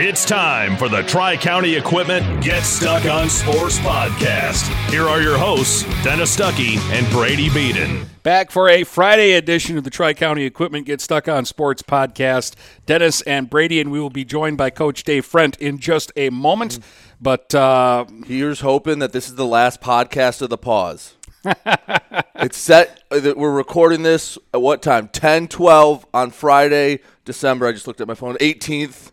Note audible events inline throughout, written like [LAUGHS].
It's time for the Tri County Equipment Get Stuck on Sports podcast. Here are your hosts, Dennis Stuckey and Brady Beaton. Back for a Friday edition of the Tri County Equipment Get Stuck on Sports podcast. Dennis and Brady, and we will be joined by Coach Dave Frent in just a moment. But uh, Here's hoping that this is the last podcast of the pause. [LAUGHS] it's set uh, that we're recording this at what time? 10, 12 on Friday, December. I just looked at my phone. 18th.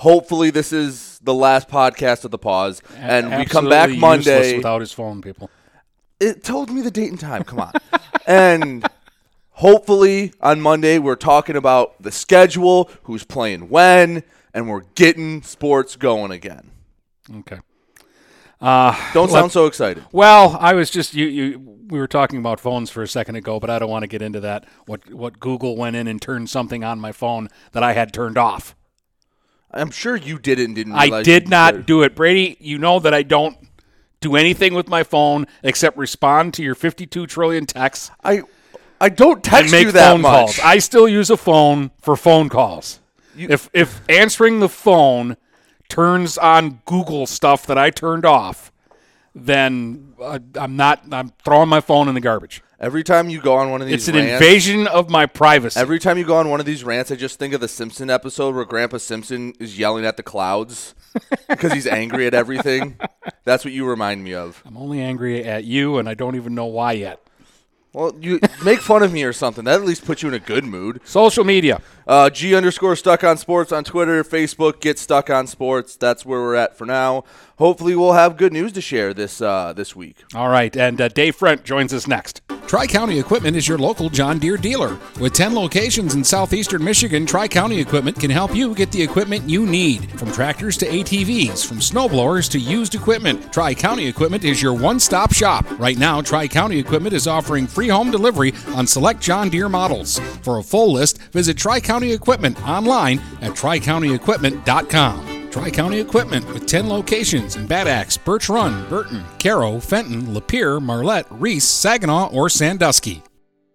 Hopefully, this is the last podcast of the pause, and we come back Monday. without his phone, people. it told me the date and time. Come on. [LAUGHS] and hopefully on Monday we're talking about the schedule, who's playing when, and we're getting sports going again. Okay. Uh, don't sound so excited. Well, I was just you. You we were talking about phones for a second ago, but I don't want to get into that. What what Google went in and turned something on my phone that I had turned off. I'm sure you did it and didn't I did you not do it, Brady. You know that I don't do anything with my phone except respond to your 52 trillion texts I I don't text make you that phone much. calls. I still use a phone for phone calls. if if answering the phone turns on Google stuff that I turned off, then uh, I'm not. I'm throwing my phone in the garbage. Every time you go on one of these It's an rants, invasion of my privacy. Every time you go on one of these rants, I just think of the Simpson episode where Grandpa Simpson is yelling at the clouds [LAUGHS] because he's angry at everything. That's what you remind me of. I'm only angry at you, and I don't even know why yet. Well, you make fun of me or something. That at least puts you in a good mood. Social media. Uh, G underscore stuck on sports on Twitter, Facebook, get stuck on sports. That's where we're at for now. Hopefully, we'll have good news to share this uh, this week. All right, and uh, Dave Frent joins us next. Tri County Equipment is your local John Deere dealer. With 10 locations in southeastern Michigan, Tri County Equipment can help you get the equipment you need. From tractors to ATVs, from snowblowers to used equipment, Tri County Equipment is your one stop shop. Right now, Tri County Equipment is offering free home delivery on select John Deere models. For a full list, visit Tri County Equipment online at tricountyequipment.com. Tri County Equipment with 10 locations in Bad Axe, Birch Run, Burton, Caro, Fenton, Lapeer, Marlette, Reese, Saginaw, or Sandusky.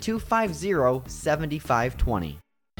250 7520.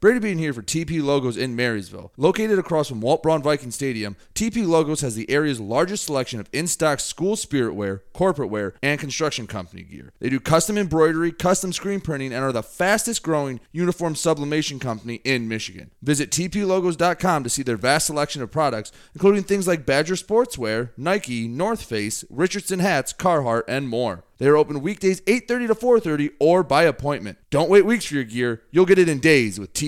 Brady Beaton here for TP Logos in Marysville. Located across from Walt Braun Viking Stadium, TP Logos has the area's largest selection of in-stock school spirit wear, corporate wear, and construction company gear. They do custom embroidery, custom screen printing, and are the fastest growing uniform sublimation company in Michigan. Visit tplogos.com to see their vast selection of products, including things like Badger Sportswear, Nike, North Face, Richardson hats, Carhartt, and more. They are open weekdays 8:30 to 4:30 or by appointment. Don't wait weeks for your gear. You'll get it in days with TP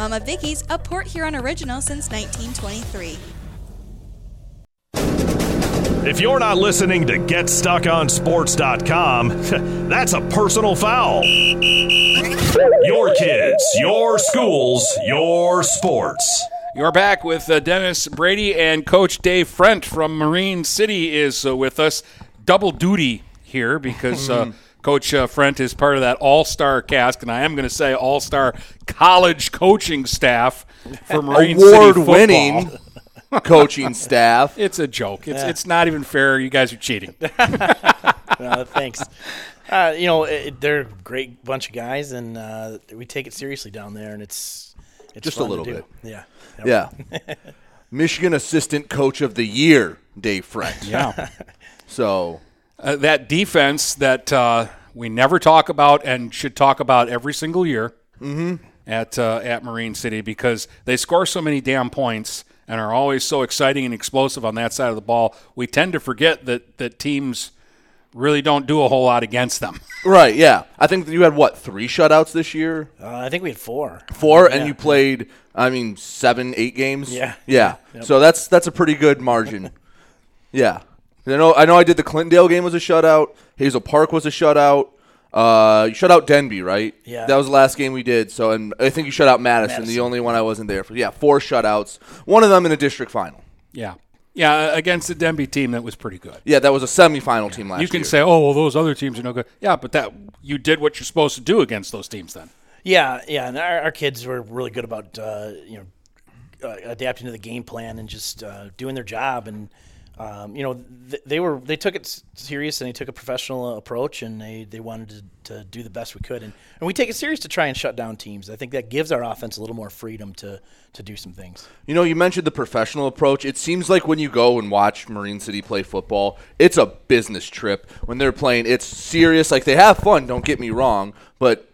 Mama Vicky's, a Port Huron original since 1923. If you're not listening to GetStuckOnSports.com, [LAUGHS] that's a personal foul. Your kids, your schools, your sports. You're back with uh, Dennis Brady and Coach Dave Frent from Marine City is uh, with us. Double duty here because uh, [LAUGHS] Coach uh, Frent is part of that all star cast, and I am going to say all star college coaching staff for Marine Award City winning [LAUGHS] coaching staff. It's a joke. It's it's not even fair. You guys are cheating. [LAUGHS] Uh, thanks. Uh, you know, it, they're a great bunch of guys, and uh, we take it seriously down there, and it's it's Just a fun to little do. bit. Yeah. Yeah. Michigan Assistant Coach of the Year, Dave Frent. Yeah. So Uh, that defense that uh, we never talk about and should talk about every single year at uh, at Marine City because they score so many damn points and are always so exciting and explosive on that side of the ball. We tend to forget that that teams really don't do a whole lot against them. [LAUGHS] right, yeah. I think you had what three shutouts this year? Uh, I think we had four. Four, Yeah. and you played. I mean, seven, eight games. Yeah. yeah. Yep. So that's that's a pretty good margin. [LAUGHS] yeah, I know. I know. I did the Clintondale game was a shutout. Hazel Park was a shutout. Uh, you shut out Denby, right? Yeah. That was the last game we did. So, and I think you shut out Madison, the only one I wasn't there for. Yeah, four shutouts. One of them in a district final. yeah, yeah, against the Denby team that was pretty good. Yeah, that was a semifinal team last year. You can year. say, "Oh, well, those other teams are no good." Yeah, but that you did what you're supposed to do against those teams. Then Yeah, yeah, and our, our kids were really good about uh, you know uh, adapting to the game plan and just uh, doing their job, and um, you know th- they were they took it serious and they took a professional approach and they, they wanted to, to do the best we could, and, and we take it serious to try and shut down teams. I think that gives our offense a little more freedom to to do some things. You know, you mentioned the professional approach. It seems like when you go and watch Marine City play football, it's a business trip. When they're playing, it's serious. Like they have fun, don't get me wrong, but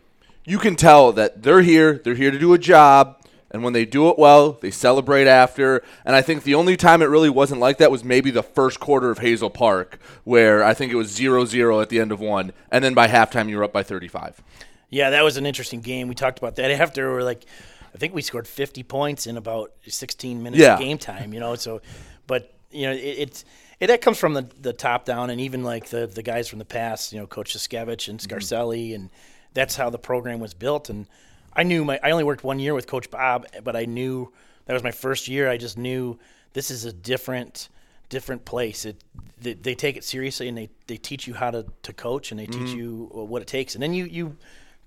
you can tell that they're here, they're here to do a job, and when they do it well, they celebrate after. And I think the only time it really wasn't like that was maybe the first quarter of Hazel Park, where I think it was 0-0 at the end of one, and then by halftime you were up by 35. Yeah, that was an interesting game. We talked about that after. We're like, I think we scored 50 points in about 16 minutes Yeah. of game time. You know, so, but you know, it, it's it, that comes from the, the top down, and even like the the guys from the past. You know, Coach Siskevich and mm-hmm. Scarcelli, and that's how the program was built. And I knew my I only worked one year with Coach Bob, but I knew that was my first year. I just knew this is a different different place. It they, they take it seriously and they, they teach you how to, to coach and they teach Mhm. you what it takes, and then you you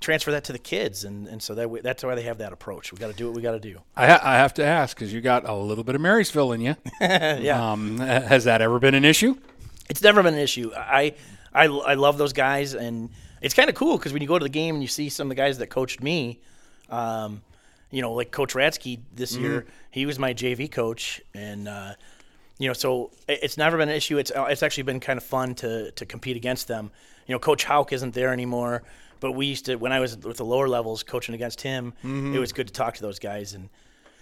transfer that to the kids, and, and so that way, that's why they have that approach. We got to do what we got to do. I, ha- I have to ask because you got a little bit of Marysville in you. [LAUGHS] Yeah. Um, has that ever been an issue? It's never been an issue. I I, I love those guys, and it's kind of cool because when you go to the game and you see some of the guys that coached me, um, you know, like Coach Ratsky this year, he was my JV coach, and uh, you know, so it's never been an issue. It's uh, it's actually been kind of fun to to compete against them. You know, Coach Hauk isn't there anymore, but we used to when I was with the lower levels coaching against him. Mhm. It was good to talk to those guys, and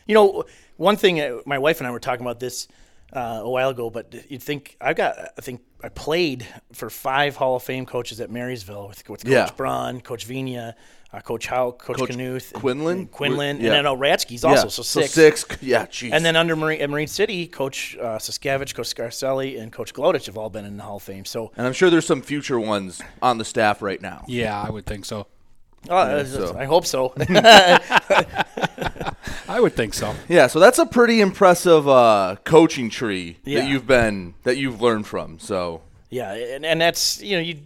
you know, one thing uh, my wife and I were talking about this uh, a while ago, but you'd think I've got I think I played for five Hall of Fame coaches at Marysville with, with Coach Yeah. Braun, Coach Vina, uh, Coach Howe, Coach, Coach Knuth, Quinlan? and Quinlan, Yeah. and I know Ratsky's Yeah, also so so six. six, yeah, jeez. And then under Marine, at Marine City, Coach uh, Saskavich, Coach Scarcelli, and Coach Glodich have all been in the Hall of Fame. So And I'm sure there's some future ones on the staff right now. Yeah, I would think so. uh, so- I hope so. [LAUGHS] [LAUGHS] I would think so. Yeah, so that's a pretty impressive uh, coaching tree Yeah. that you've been that you've learned from. So Yeah, and, and that's you know you.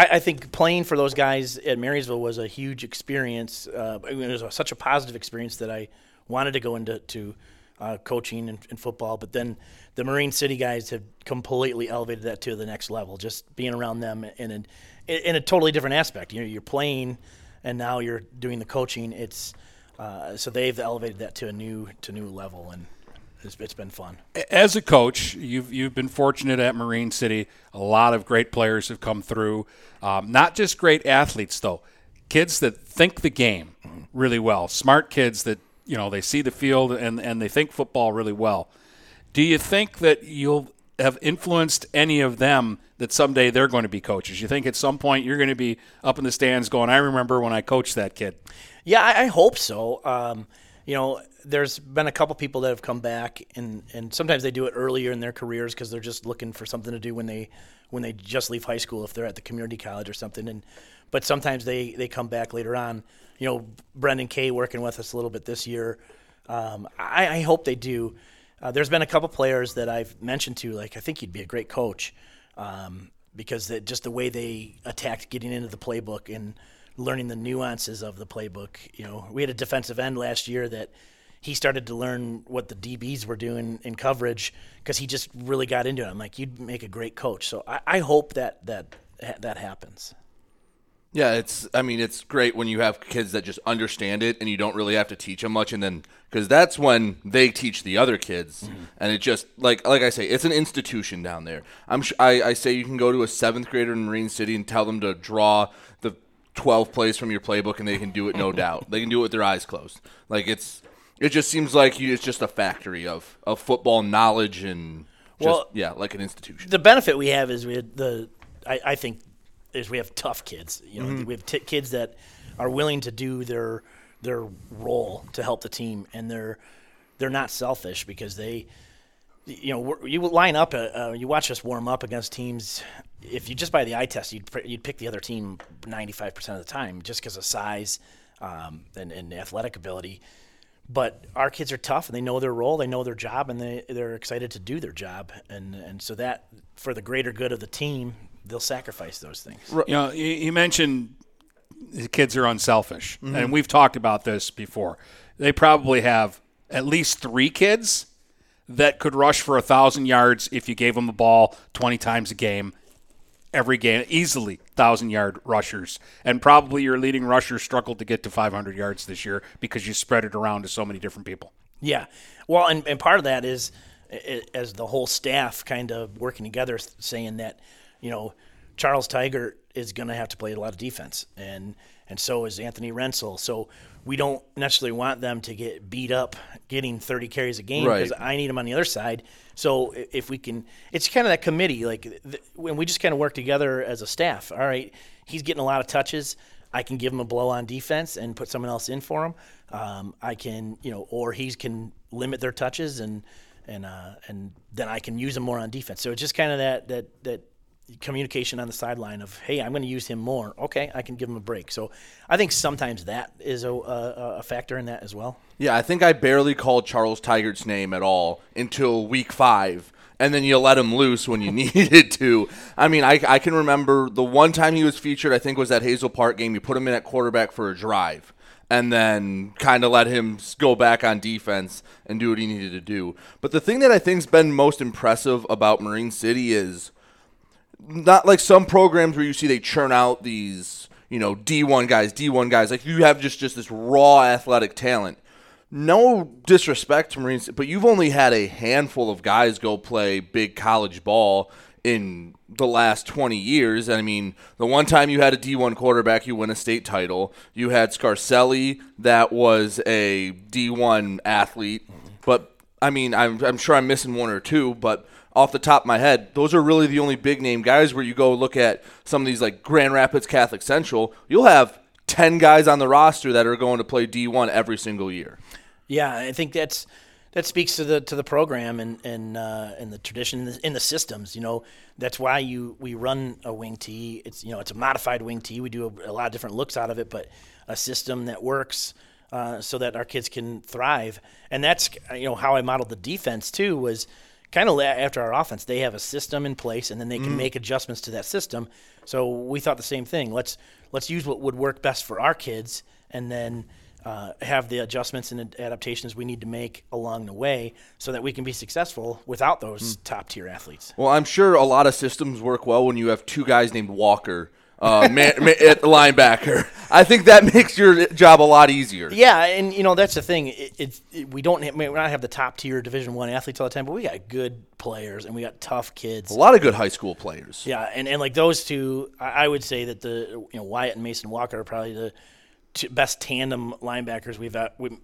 I, I think playing for those guys at Marysville was a huge experience. Uh, it was a, such a positive experience that I wanted to go into to uh, coaching and, and football. But then the Marine City guys have completely elevated that to the next level. Just being around them in in a totally different aspect. You know, you're playing, and now you're doing the coaching. It's uh, so they've elevated that to a new to new level, and it's, it's been fun. As a coach, you've you've been fortunate at Marine City. A lot of great players have come through. Um, not just great athletes, though. Kids that think the game really well. Smart kids that you know they see the field and and they think football really well. Do you think that you'll have influenced any of them that someday they're going to be coaches? You think at some point you're going to be up in the stands going, "I remember when I coached that kid." Yeah, I, I hope so. Um, you know, there's been a couple people that have come back, and, and sometimes they do it earlier in their careers because they're just looking for something to do when they when they just leave high school if they're at the community college or something. And but sometimes they they come back later on. You know, Brendan Kay working with us a little bit this year. Um, I, I hope they do. Uh, there's been a couple players that I've mentioned to, like I think you'd be a great coach um, because the, just the way they attacked getting into the playbook and learning the nuances of the playbook. You know, we had a defensive end last year that he started to learn what the DBs were doing in coverage because he just really got into it. I'm like, you'd make a great coach. So I, I hope that that that happens. yeah, it's I mean it's great when you have kids that just understand it and you don't really have to teach them much, and then because that's when they teach the other kids, mm-hmm. and it just like like I say, it's an institution down there. I'm sh- I, I say you can go to a seventh grader in Marine City and tell them to draw 12 plays from your playbook, and they can do it no doubt. They can do it with their eyes closed. Like it's it just seems like you, it's just a factory of of football knowledge and just, Well, yeah, like an institution. The benefit we have is we had the I, I think is we have tough kids. You know, we have t- kids that are willing to do their their role to help the team, and they're they're not selfish because they, you know, you line up. Uh, uh, you watch us warm up against teams. If you just by the eye test, you'd you'd pick the other team ninety five percent of the time just because of size um, and, and athletic ability. But our kids are tough and they know their role, they know their job, and they they're excited to do their job, and and so that for the greater good of the team, they'll sacrifice those things. You know, you, you mentioned the kids are unselfish, Mm-hmm. and we've talked about this before. They probably have at least three kids that could rush for a thousand yards if you gave them the ball twenty times a game, every game, easily thousand yard rushers. And probably your leading rusher struggled to get to five hundred yards this year because you spread it around to so many different people. Yeah. Well, and, and part of that is as the whole staff kind of working together, saying that, you know, Charles Tigert is going to have to play a lot of defense, and and so is Anthony Rensel. So we don't necessarily want them to get beat up getting 30 carries a game Right. because I need them on the other side. So if we can, it's kind of that committee, like when we just kind of work together as a staff. All right, he's getting a lot of touches. I can give him a blow on defense and put someone else in for him. Um, I can, you know, or he can limit their touches and and uh, and then I can use him more on defense. So it's just kind of that that that communication on the sideline of, hey, I'm going to use him more. Okay, I can give him a break. So I think sometimes that is a, a, a factor in that as well. Yeah, I think I barely called Charles Tigert's name at all until week five. And then you let him loose when you [LAUGHS] needed to. I mean, I, I can remember the one time he was featured, I think was that Hazel Park game. You put him in at quarterback for a drive and then kind of let him go back on defense and do what he needed to do. But the thing that I think's been most impressive about Marine City is not like some programs where you see they churn out these, you know, D1 guys, D1 guys. Like you have just just this raw athletic talent. No disrespect to Marines, but you've only had a handful of guys go play big college ball in the last 20 years. I mean, the one time you had a D1 quarterback, you win a state title. You had Scarcelli, that was a D1 athlete. But, I mean, I'm, I'm sure I'm missing one or two, but off the top of my head, those are really the only big name guys where you go look at some of these like Grand Rapids Catholic Central, you'll have 10 guys on the roster that are going to play D1 every single year. Yeah, I think that's that speaks to the to the program and and uh, and the tradition in the, in the systems. You know, that's why you we run a wing tee. It's you know it's a modified wing tee. We do a, a lot of different looks out of it, but a system that works uh, so that our kids can thrive. And that's you know how I modeled the defense too was kind of after our offense. They have a system in place, and then they can Mm. make adjustments to that system. So we thought the same thing. Let's let's use what would work best for our kids, and then. Uh, have the adjustments and adaptations we need to make along the way so that we can be successful without those top tier athletes. Well, I'm sure a lot of systems work well when you have two guys named Walker uh, man, man, at linebacker. I think that makes your job a lot easier. Yeah, and you know that's the thing. It, it's it, we don't have, we not have the top tier Division One athletes all the time, but we got good players and we got tough kids. A lot of good high school players. Yeah, and, and like those two, I, I would say that the you know Wyatt and Mason Walker are probably the two best tandem linebackers we've had, we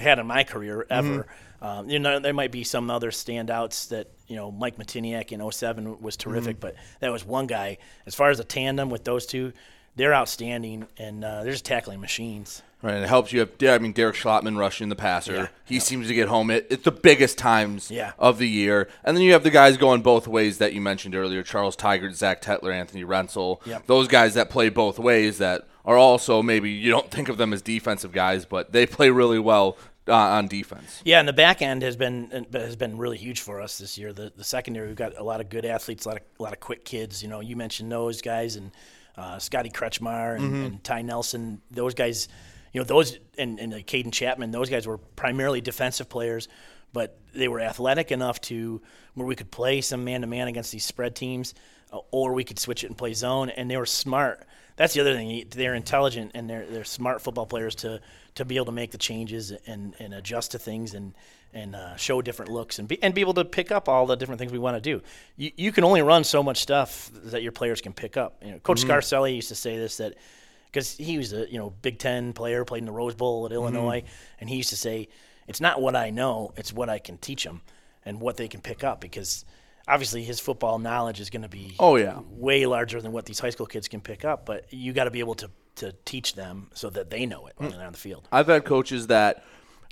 had in my career ever. Um, you know, there might be some other standouts that you know Mike Matiniak in 07 was terrific, Mhm. but that was one guy. As far as a tandem with those two, they're outstanding and uh, they're just tackling machines. Right, and it helps you have. I mean, Derek Schlottman rushing the passer. He seems to get home at it's the biggest times Yeah. of the year, and then you have the guys going both ways that you mentioned earlier: Charles Tigert, Zach Tetler, Anthony Rensel. Yep. Those guys that play both ways that are also maybe you don't think of them as defensive guys, but they play really well uh, on defense. Yeah, and the back end has been has been really huge for us this year. The the secondary, we've got a lot of good athletes, a lot of a lot of quick kids. You know, you mentioned those guys and uh, Scotty Kretschmar and, Mhm. and Ty Nelson. Those guys, you know, those and and like Caden Chapman. Those guys were primarily defensive players, but they were athletic enough to where we could play some man to man against these spread teams, uh, or we could switch it and play zone. And they were smart. That's the other thing. They're intelligent and they're they're smart football players to to be able to make the changes and, and adjust to things and and uh, show different looks and be and be able to pick up all the different things we want to do. You, you can only run so much stuff that your players can pick up. You know, Coach Mhm. Scarcelli used to say this that because he was a you know Big Ten player, played in the Rose Bowl at Illinois, and he used to say, "It's not what I know, it's what I can teach them and what they can pick up." Because obviously his football knowledge is going to be Oh, yeah. way larger than what these high school kids can pick up. But you got to be able to to teach them so that they know it when mm. they're on the field. I've had coaches that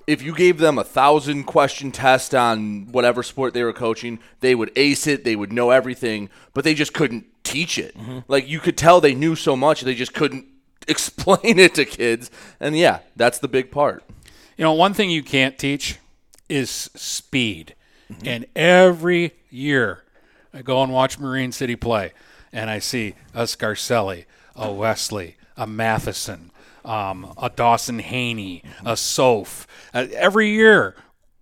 if you gave them a thousand question test on whatever sport they were coaching, they would ace it, they would know everything, but they just couldn't teach it. Mm-hmm. Like you could tell they knew so much, they just couldn't [LAUGHS] explain it to kids. And yeah, that's the big part. You know, one thing you can't teach is speed. And every year, I go and watch Marine City play, and I see a Scarcelli, a Wesley, a Matheson, um, a Dawson Haney, a Soph. Uh, every year,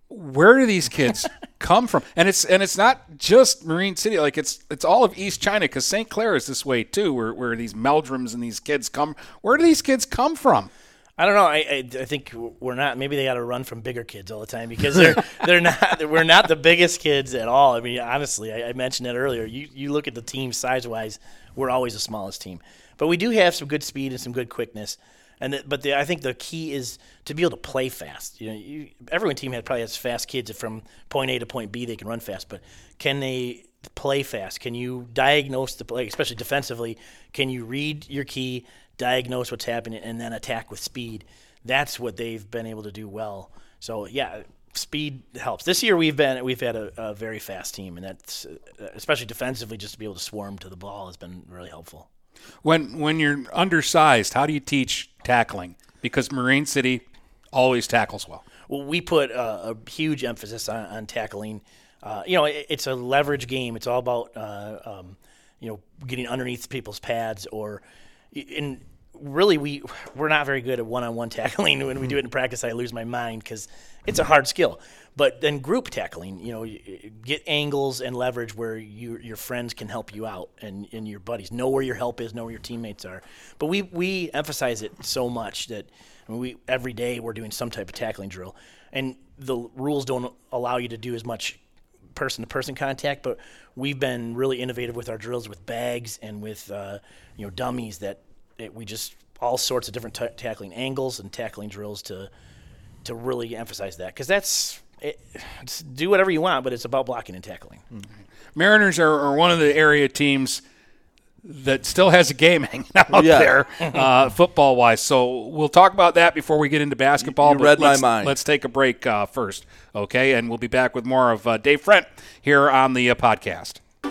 where do these kids [LAUGHS] come from? And it's and it's not just Marine City. Like it's it's all of East China because St. Clair is this way too, where where these Meldrums and these kids come. Where do these kids come from? I don't know. I, I, I think we're not. Maybe they got to run from bigger kids all the time because they're [LAUGHS] they're not. We're not the biggest kids at all. I mean, honestly, I, I mentioned it earlier. You you look at the team size wise, we're always the smallest team, but we do have some good speed and some good quickness. And the, but the, I think the key is to be able to play fast. You know, you, everyone team had probably has fast kids from point A to point B they can run fast, but can they play fast? Can you diagnose the play, especially defensively? Can you read your key, diagnose what's happening, and then attack with speed? That's what they've been able to do well. So yeah, speed helps. This year we've been we've had a, a very fast team, and that's uh, especially defensively, just to be able to swarm to the ball has been really helpful. When when you're undersized, how do you teach tackling? Because Marine City always tackles well. Well, we put a, a huge emphasis on, on tackling. Uh, you know, it, it's a leverage game. It's all about uh, um, you know getting underneath people's pads or in really we we're not very good at one-on-one tackling. [LAUGHS] When we do it in practice, I lose my mind because it's a hard skill. But then group tackling, you know, get angles and leverage where you, your friends can help you out and, and your buddies know where your help is, know where your teammates are. But we we emphasize it so much that I mean, we every day we're doing some type of tackling drill, and the rules don't allow you to do as much person to person contact, but we've been really innovative with our drills with bags and with uh, you know dummies that, that we just all sorts of different ta tackling angles and tackling drills to to really emphasize that because that's it, do whatever you want, but it's about blocking and tackling. Mariners are, are one of the area teams that still has a game [LAUGHS] hanging out Yeah. there, [LAUGHS] uh, football wise. So we'll talk about that before we get into basketball. You but read my let's, mind. Let's take a break uh, first, okay? And we'll be back with more of uh, Dave Frent here on the uh, podcast.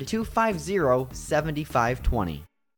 250 7520.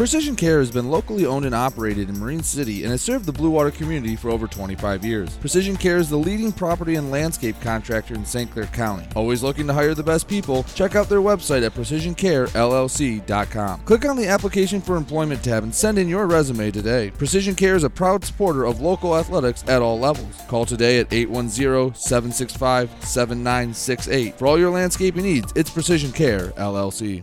Precision Care has been locally owned and operated in Marine City and has served the Blue Water community for over 25 years. Precision Care is the leading property and landscape contractor in St. Clair County. Always looking to hire the best people, check out their website at precisioncarellc.com. Click on the application for employment tab and send in your resume today. Precision Care is a proud supporter of local athletics at all levels. Call today at 810-765-7968. For all your landscaping needs, it's Precision Care LLC.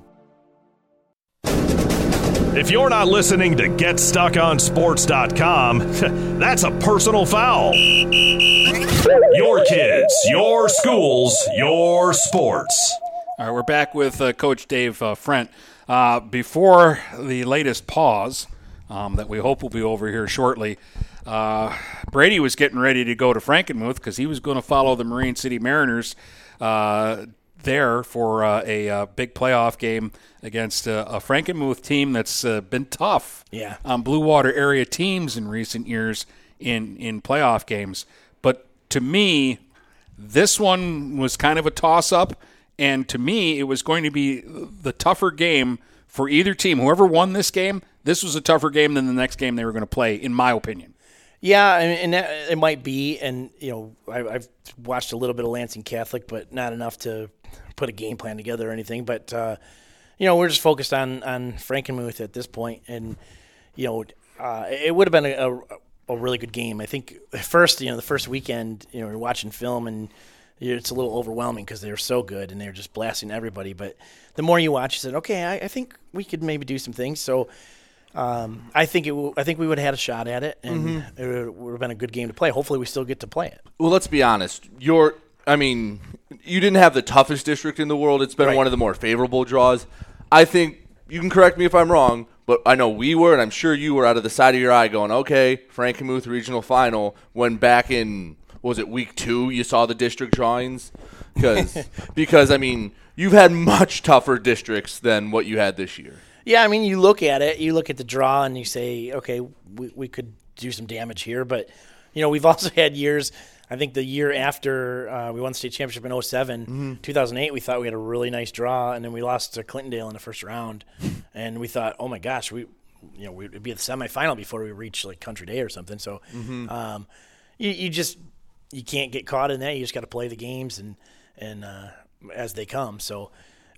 If you're not listening to GetStuckOnSports.com, [LAUGHS] that's a personal foul. Your kids, your schools, your sports. All right, we're back with uh, Coach Dave uh, Frent. Uh, before the latest pause um, that we hope will be over here shortly, uh, Brady was getting ready to go to Frankenmuth because he was going to follow the Marine City Mariners uh, there for uh, a uh, big playoff game against uh, a Frankenmuth team that's uh, been tough Yeah. on Blue Water area teams in recent years in, in playoff games. But to me, this one was kind of a toss up. And to me, it was going to be the tougher game for either team. Whoever won this game, this was a tougher game than the next game they were going to play, in my opinion. Yeah, and that, it might be. And you know, I've watched a little bit of Lansing Catholic, but not enough to put a game plan together or anything. But uh, you know, we're just focused on on Frankenmuth at this point, and you know, uh, it would have been a, a, a really good game. I think at first, you know, the first weekend, you know, you're watching film and it's a little overwhelming because they were so good and they were just blasting everybody. But the more you watch, you said, okay, I, I think we could maybe do some things. So um, I think it. W- I think we would have had a shot at it, and Mhm. it would, would have been a good game to play. Hopefully, we still get to play it. Well, let's be honest. You're, I mean, you didn't have the toughest district in the world. It's been Right. one of the more favorable draws. I think you can correct me if I'm wrong, but I know we were, and I'm sure you were out of the side of your eye going, okay, Frankenmuth regional final. When back in was it week two, you saw the district drawings because [LAUGHS] because I mean you've had much tougher districts than what you had this year. Yeah, I mean, you look at it, you look at the draw, and you say, okay, we, we could do some damage here. But, you know, we've [LAUGHS] also had years. I think the year after uh, we won state championship in 7 Mhm. 2008, we thought we had a really nice draw, and then we lost to Clintondale in the first round. and we thought, oh my gosh, we, you know, we'd be at the semifinal before we reach like Country Day or something. So, Mhm. um, you, you just you can't get caught in that. You just got to play the games and and uh, as they come. So,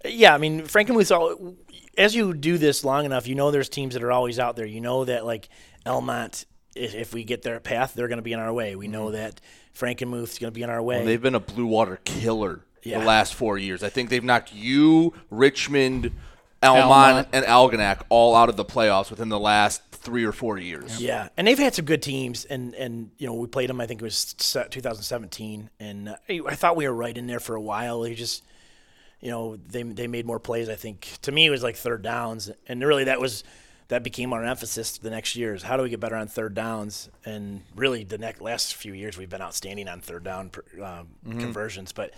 yeah, I mean, Frankenmuth's all. As you do this long enough, you know there's teams that are always out there. You know that like Almont, if, if we get their path, they're going to be in our way. We know that Frankenmuth's going to be in our way. Well, they've been a blue water killer Yeah. the last four years. I think they've knocked you, Richmond, Almont. Almont, and Algonac all out of the playoffs within the last three or four years. Yeah, and they've had some good teams, and and you know we played them. I think it was 2017, and uh, I thought we were right in there for a while. They just, you know, they they made more plays. I think to me it was like third downs, and really that was that became our emphasis the next year is how do we get better on third downs, and really the next last few years we've been outstanding on third down per- um, Mhm. conversions, but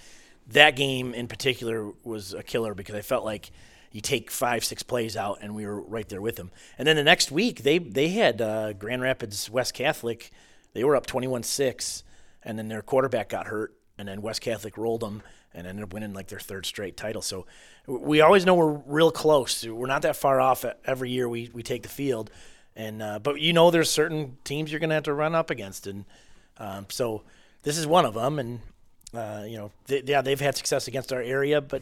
that game in particular was a killer because I felt like you take five, six plays out, and we were right there with them. And then the next week, they they had uh, Grand Rapids West Catholic. They were up twenty-one-six, and then their quarterback got hurt, and then West Catholic rolled them and ended up winning like their third straight title. So we always know we're real close. We're not that far off every year we, we take the field, and uh, but you know there's certain teams you're going to have to run up against, and um, so this is one of them. And uh, you know, they, yeah, they've had success against our area, but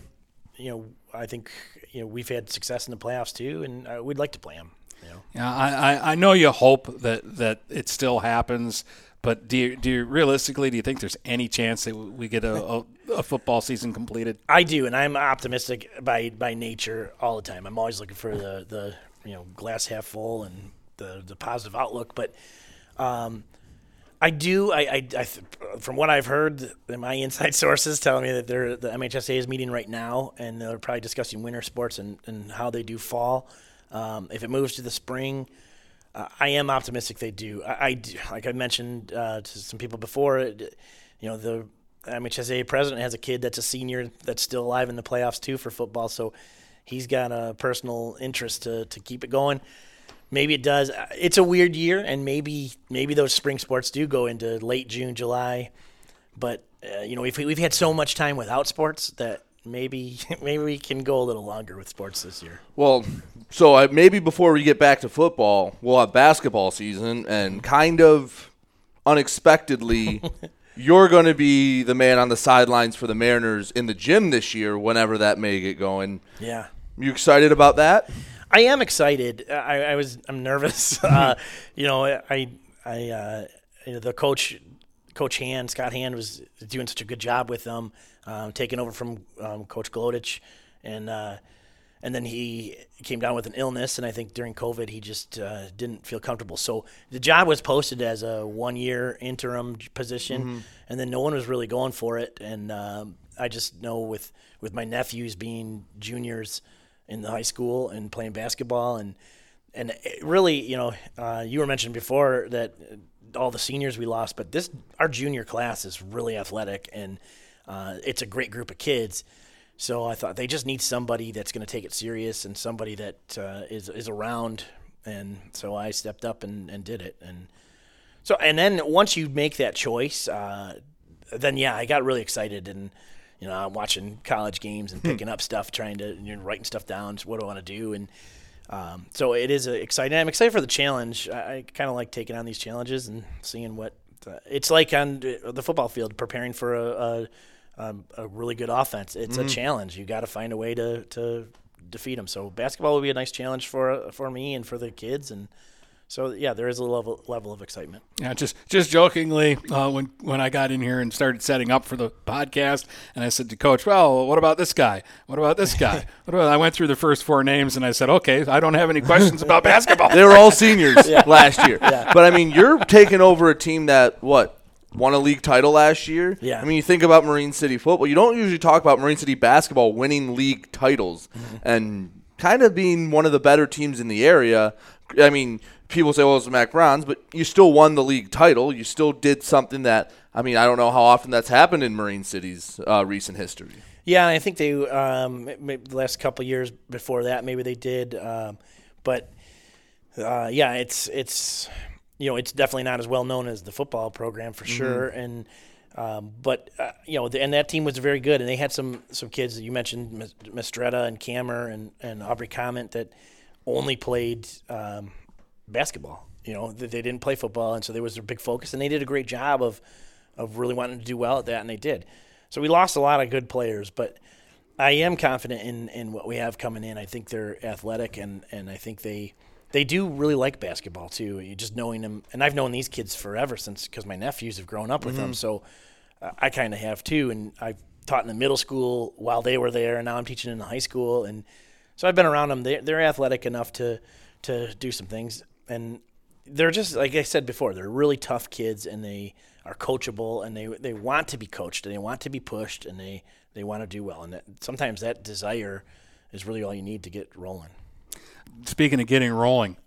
you know, I think you know we've had success in the playoffs too, and uh, we'd like to play them. You know, Yeah, I, I, I know you hope that, that it still happens, but do you, do you realistically do you think there's any chance that we get a, a, a football season completed? I do, and I'm optimistic by by nature all the time. I'm always looking for the the you know glass half full and the the positive outlook, but. Um, I do. I, I, I from what I've heard, my inside [LAUGHS] sources telling me that they're, the MHSA is meeting right now, and they're probably discussing winter sports and, and how they do fall. Um, if it moves to the spring, uh, I am optimistic they do. I, I do- like I mentioned uh, to some people before. You know, the MHSA president has a kid that's a senior that's still alive in the playoffs too for football, so he's got a personal interest to to keep it going. Maybe it does. Uh, It's a weird year, and maybe maybe those spring sports do go into late June, July. But uh, you know, we've we've had so much time without sports that maybe [LAUGHS] maybe we can go a little longer with sports this year. Well, so uh, maybe before we get back to football, we'll have basketball season, and kind of unexpectedly, [LAUGHS] you're going to be the man on the sidelines for the Mariners in the gym this year, whenever that may get going. Yeah. You excited about that? I am excited. I, I was I'm nervous. [LAUGHS] uh, you know, I I uh, you know, the coach Coach Hand Scott Hand was doing such a good job with them, um, taking over from um, Coach Glodich, and uh, and then he came down with an illness, and I think during COVID he just uh, didn't feel comfortable. So the job was posted as a one year interim position, Mhm. and then no one was really going for it. And um, I just know with with my nephews being juniors in the high school and playing basketball and and really you know uh, you were mentioning before that all the seniors we lost but this our junior class is really athletic and uh, it's a great group of kids so I thought they just need somebody that's going to take it serious and somebody that uh, is is around and so I stepped up and, and did it and so and then once you make that choice uh, then yeah I got really excited and you know, I'm watching college games and picking up stuff, trying to, you know, writing stuff down. What do I want to do? And um, so it is exciting. I'm excited for the challenge. I, I kind of like taking on these challenges and seeing what uh, it's like on the football field, preparing for a, a, um, a really good offense. It's Mhm. a challenge. You got to find a way to, to defeat them. So basketball will be a nice challenge for for me and for the kids, and So yeah, there is a level level of excitement. Yeah, just just jokingly, uh, when when I got in here and started setting up for the podcast, and I said to Coach, "Well, what about this guy? What about this guy? [LAUGHS] What about?" I went through the first four names, and I said, "Okay, I don't have any questions about [LAUGHS] basketball." They were all seniors [LAUGHS] last year. But I mean, you're taking over a team that what won a league title last year. Yeah. I mean, you think about Marine City football. You don't usually talk about Marine City basketball winning league titles Mm-hmm. and kind of being one of the better teams in the area. I mean, people say, "Well, it's the Mac Browns," but you still won the league title. You still did something that I mean, I don't know how often that's happened in Marine City's uh, recent history. Yeah, I think they um, maybe the last couple of years before that maybe they did, um, but uh, yeah, it's it's you know it's definitely not as well known as the football program for sure, and um, but uh, you know the, and that team was very good, and they had some some kids that you mentioned, Mistretta and Camer and and Aubrey Comment that only played um, basketball. You know, they, they didn't play football, and so there was a big focus, and they did a great job of of really wanting to do well at that, and they did. So we lost a lot of good players, but I am confident in, in what we have coming in. I think they're athletic, and, and I think they they do really like basketball too. You just knowing them, and I've known these kids forever since because my nephews have grown up with them, so uh, I kind of have too. And I've taught in the middle school while they were there, and now I'm teaching in the high school, and so I've been around them. They're, they're athletic enough to to do some things, and they're just like I said before. They're really tough kids, and they are coachable, and they they want to be coached, and they want to be pushed, and they they want to do well. And that, sometimes that desire is really all you need to get rolling. Speaking of getting rolling,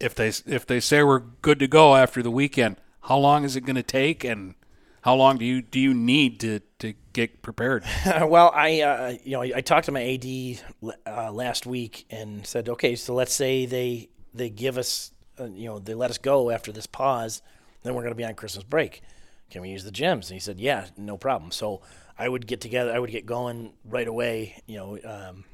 if they if they say we're good to go after the weekend, how long is it going to take, and how long do you do you need to to get prepared? [LAUGHS] well, I uh, you know I talked to my AD uh, last week and said, okay, so let's say they they give us uh, you know they let us go after this pause, then we're going to be on Christmas break. Can we use the gyms? And he said, yeah, no problem. So I would get together, I would get going right away, you know, um,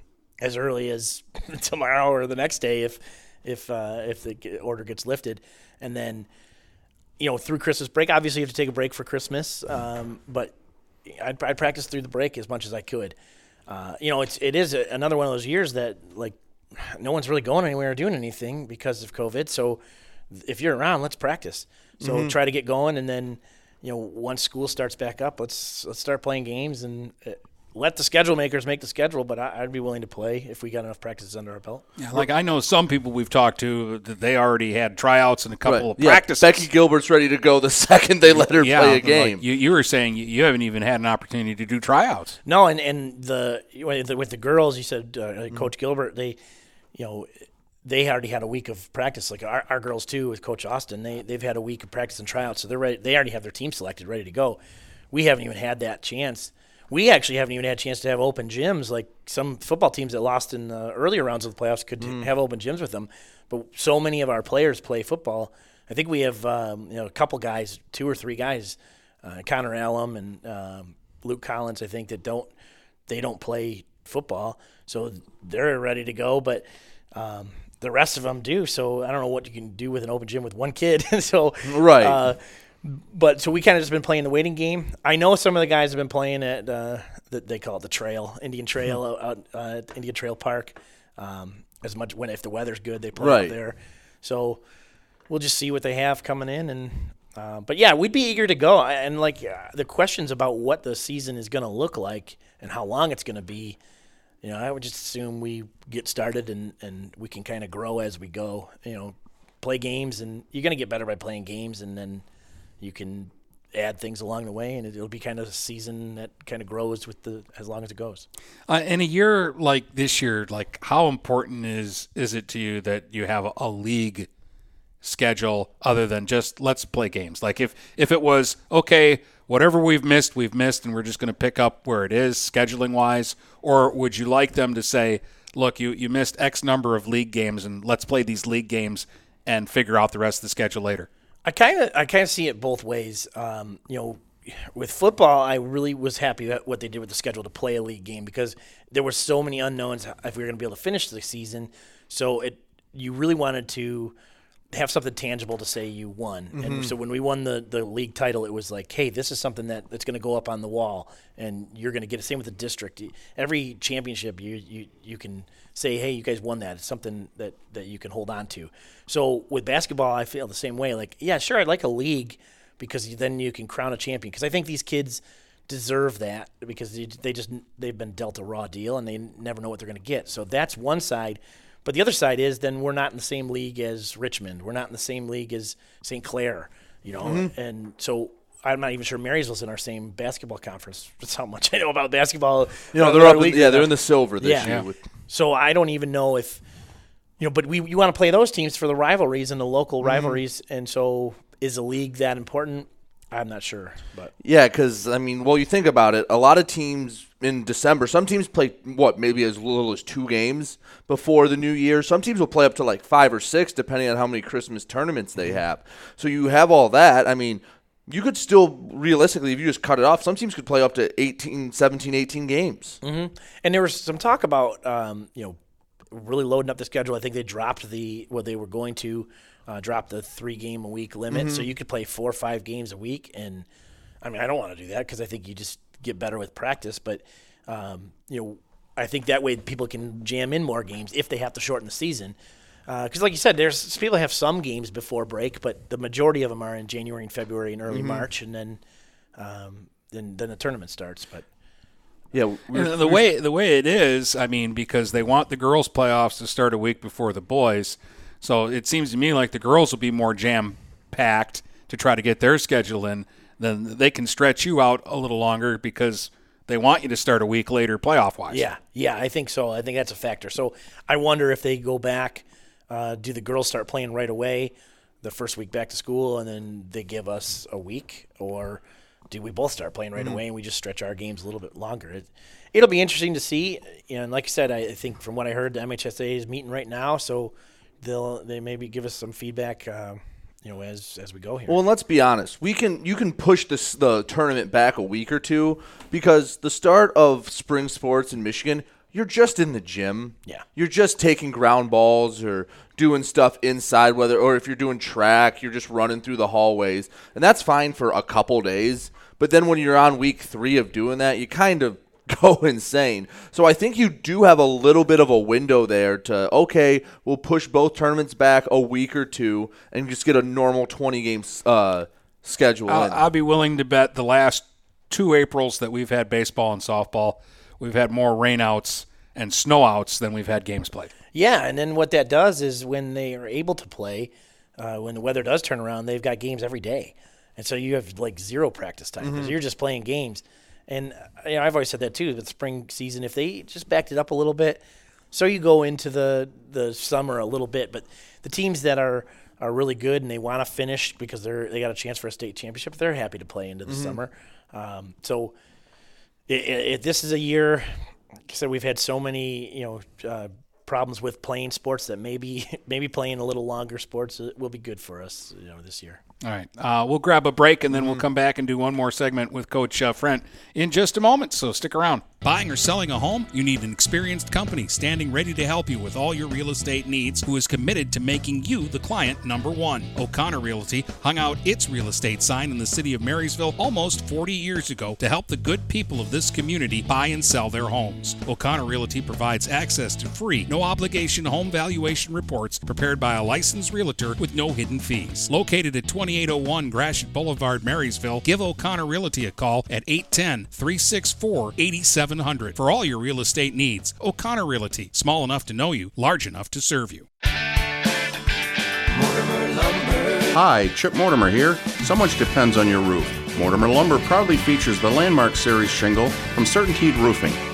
as early as [LAUGHS] tomorrow or the next day if if uh, if the order gets lifted, and then you know through Christmas break. Obviously, you have to take a break for Christmas, um, but I'd, I'd practice through the break as much as I could. Uh, you know, it's it is a, another one of those years that like no one's really going anywhere or doing anything because of COVID. So if you're around, let's practice. So Mhm. try to get going, and then you know once school starts back up, let's let's start playing games and. Uh, let the schedule makers make the schedule, but I, I'd be willing to play if we got enough practices under our belt. Yeah, like I know some people we've talked to that they already had tryouts and a couple Right. of Yeah, practices. Becky Gilbert's ready to go the [LAUGHS] second they let her Yeah, play a like, game. you, you were saying you, you haven't even had an opportunity to do tryouts. No, and and the with the, with the girls, you said uh, Mm-hmm. Coach Gilbert, they, you know, they already had a week of practice. Like our, our girls too, with Coach Austin, they they've had a week of practice and tryouts, so they're ready. They already have their team selected, ready to go. We haven't even had that chance. We actually haven't even had a chance to have open gyms. Like some football teams that lost in the earlier rounds of the playoffs could Mm. have open gyms with them, but so many of our players play football. I think we have um, you know a couple guys, two or three guys, uh, Connor Allum and um, Luke Collins. I think that don't they don't play football, so they're ready to go. But um, the rest of them do. So I don't know what you can do with an open gym with one kid. [LAUGHS] so Right. Uh, but so we kind of just been playing the waiting game. I know some of the guys have been playing at uh, the, they call it the trail, Indian Trail, Mm-hmm. out uh, at Indian Trail Park. Um, as much when if the weather's good, they play Right. out there. So we'll just see what they have coming in and. Uh, but yeah, we'd be eager to go. And like uh, the questions about what the season is going to look like and how long it's going to be, you know, I would just assume we get started and, and we can kind of grow as we go. You know, play games and you're going to get better by playing games and then you can add things along the way and it'll be kind of a season that kind of grows with the as long as it goes. Uh, in a year like this year, like how important is is it to you that you have a, league schedule other than just let's play games? Like if if it was okay, whatever we've missed, we've missed, and we're just going to pick up where it is scheduling wise, or would you like them to say, look, you you missed X number of league games, and let's play these league games and figure out the rest of the schedule later? I kind of I kind of see it both ways. Um, you know, with football, I really was happy that what they did with the schedule to play a league game because there were so many unknowns if we were going to be able to finish the season. So it you really wanted to have something tangible to say you won. Mhm. And so when we won the, the league title, it was like, hey, this is something that, that's going to go up on the wall, and you're going to get it. Same with the district. Every championship, you you you can say, hey, you guys won that. It's something that that you can hold on to. So with basketball, I feel the same way. Like, yeah, sure, I'd like a league because then you can crown a champion. Because I think these kids deserve that because they, they just they've been dealt a raw deal and they never know what they're going to get. So that's one side. But the other side is then we're not in the same league as Richmond. We're not in the same league as St. Clair, you know. Mhm. And so I'm not even sure Marysville's in our same basketball conference. [LAUGHS] That's how much I know about basketball. You know, they're up in- league yeah, they're in the silver this Yeah. year with- So I don't even know if you know, but we you want to play those teams for the rivalries and the local Mhm. rivalries, and so is a league that important? I'm not sure, but Yeah, because I mean, well, you think about it. A lot of teams in December, some teams play what maybe as little as two games before the new year. Some teams will play up to like five or six, depending on how many Christmas tournaments they have. So you have all that. I mean, you could still realistically, if you just cut it off, some teams could play up to 18, 17, 18 games. hmm And there was some talk about, um, you know, really loading up the schedule. I think they dropped the what they were going to uh, drop the three game a week limit, so Mhm. you could play four or five games a week. And I mean, I don't want to do that because I think you just get better with practice. But um, you know, I think that way people can jam in more games if they have to shorten the season. Because, like you said, there's people have some games before break, but the majority of them are in January and February and early Mhm. March, and then um, then then the tournament starts. But Yeah, And the way the way it is, I mean, because they want the girls' playoffs to start a week before the boys, so it seems to me like the girls will be more jam packed to try to get their schedule in. Then they can stretch you out a little longer because they want you to start a week later, playoff wise. Yeah, yeah, I think so. I think that's a factor. So I wonder if they go back. Uh, do the girls start playing right away, the first week back to school, and then they give us a week, or do we both start playing right Mhm. away and we just stretch our games a little bit longer? It, it'll be interesting to see. You know, and like I said, I, I think from what I heard, the MHSA is meeting right now, so they'll they maybe give us some feedback. Uh, you know, as as we go here. Well, and let's be honest. We can you can push this the tournament back a week or two because the start of spring sports in Michigan, you're just in the gym. Yeah. You're just taking ground balls or doing stuff inside whether or if you're doing track, you're just running through the hallways. And that's fine for a couple days, but then when you're on week 3 of doing that, you kind of [LAUGHS] go insane. So I think you do have a little bit of a window there to okay, we'll push both tournaments back a week or two and just get a normal twenty game uh, schedule I'll, in. I'll be willing to bet the last two Aprils that we've had baseball and softball, we've had more rainouts and snowouts than we've had games played. Yeah, and then what that does is when they are able to play, uh, when the weather does turn around, they've got games every day, and so you have like zero practice time because Mhm. you're just playing games. And uh, you know, I've always said that too. The spring season, if they just backed it up a little bit, so you go into the the summer a little bit, but the teams that are are really good and they want to finish because they're they got a chance for a state championship, they're happy to play into the Mhm. summer. Um, so i i this is a year. Like I said, we've had so many, you know, uh, problems with playing sports that maybe [LAUGHS] maybe playing a little longer sports uh, will be good for us, you know, this year. All right. Uh, we'll grab a break and then we'll come back and do one more segment with Coach uh, Frent in just a moment. So stick around. Buying or selling a home? You need an experienced company standing ready to help you with all your real estate needs who is committed to making you the client number one. O'Connor Realty hung out its real estate sign in the city of Marysville almost 40 years ago to help the good people of this community buy and sell their homes. O'Connor Realty provides access to free, no obligation home valuation reports prepared by a licensed realtor with no hidden fees. Located at 2801 Gratiot Boulevard, Marysville, give O'Connor Realty a call at 810 364 8700 for all your real estate needs. O'Connor Realty, small enough to know you, large enough to serve you. Hi, Chip Mortimer here. So much depends on your roof. Mortimer Lumber proudly features the Landmark Series shingle from Certainteed Roofing.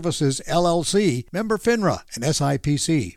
LLC, member FINRA and SIPC.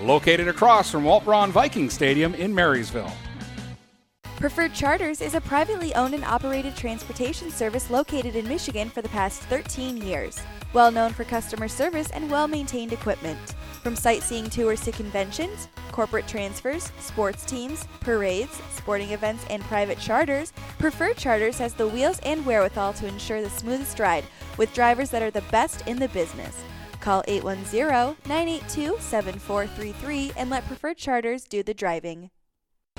Located across from Walt Braun Viking Stadium in Marysville. Preferred Charters is a privately owned and operated transportation service located in Michigan for the past 13 years. Well known for customer service and well maintained equipment. From sightseeing tours to conventions, corporate transfers, sports teams, parades, sporting events, and private charters, Preferred Charters has the wheels and wherewithal to ensure the smoothest ride with drivers that are the best in the business. Call 810 982 7433 and let Preferred Charters do the driving.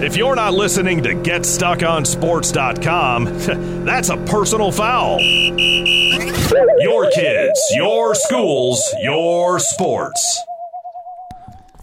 If you're not listening to GetStuckOnSports.com, [LAUGHS] that's a personal foul. Your kids, your schools, your sports.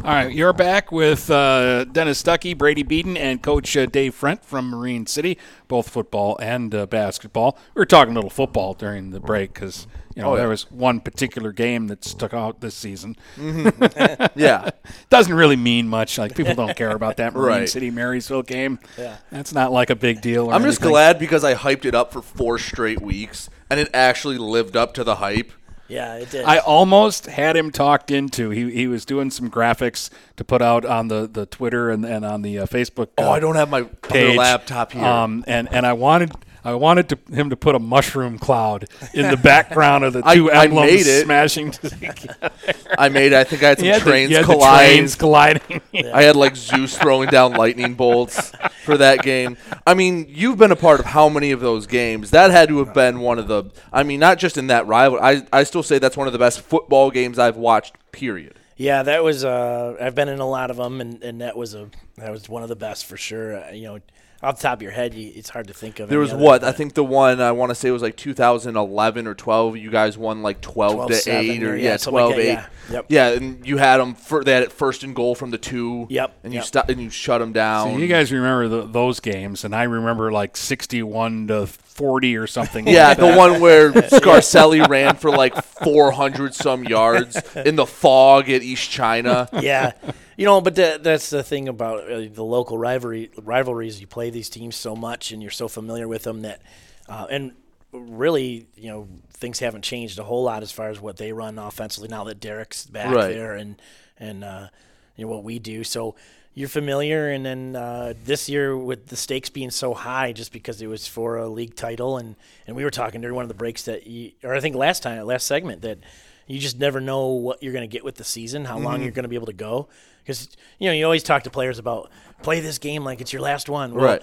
All right, you're back with uh, Dennis Stuckey, Brady Beaton, and Coach uh, Dave Frent from Marine City, both football and uh, basketball. We were talking a little football during the break because you know Oh, yeah. there was one particular game that stuck out this season. Mhm. [LAUGHS] Yeah. [LAUGHS] doesn't really mean much. Like people don't care about that [LAUGHS] Marine Right. City Marysville game. Yeah. that's not like a big deal. Or I'm just glad because I hyped it up for four straight weeks and it actually lived up to the hype. Yeah, it did. I almost had him talked into. He he was doing some graphics to put out on the, the Twitter and, and on the uh, Facebook. Oh, uh, I don't have my page. laptop here. Um, and and I wanted I wanted to, him to put a mushroom cloud in the background of the [LAUGHS] I- two I emblems made it. smashing [LAUGHS] together. I made. I think I had [LAUGHS] some had trains the colliding. trains colliding. I had like Zeus throwing down lightning bolts for that game. I mean, you've been a part of how many of those games? That had to have been one of the. I mean, not just in that rival. I I still say that's one of the best football games I've watched. Period. Yeah, that was. Uh, I've been in a lot of them, and, and that was a that was one of the best for sure. Uh, you know, off the top of your head, you, it's hard to think of. There any was other, what I think the one I want to say was like 2011 or 12. You guys won like 12 to 12-7 eight or or- yeah, yeah, 12 like that, 8. yeah. Yep. Yeah, and you had them for they had it first and goal from the two. Yep, And you yep. stop and you shut them down. So you guys remember the, those games, and I remember like sixty-one to forty or something. Yeah, like the that. one where [LAUGHS] Scarcelli ran for like 400 some yards in the fog at East China. [LAUGHS] yeah, you know, but that, that's the thing about uh, the local rivalry rivalries. You play these teams so much, and you're so familiar with them that, uh, and really, you know, things haven't changed a whole lot as far as what they run offensively now that Derek's back Right. there, and and uh, you know what we do. So you're familiar, and then uh, this year with the stakes being so high, just because it was for a league title, and and we were talking during one of the breaks that, you, or I think last time, last segment that you just never know what you're going to get with the season, how long Mhm. you're going to be able to go, because you know you always talk to players about play this game like it's your last one. Well, Right.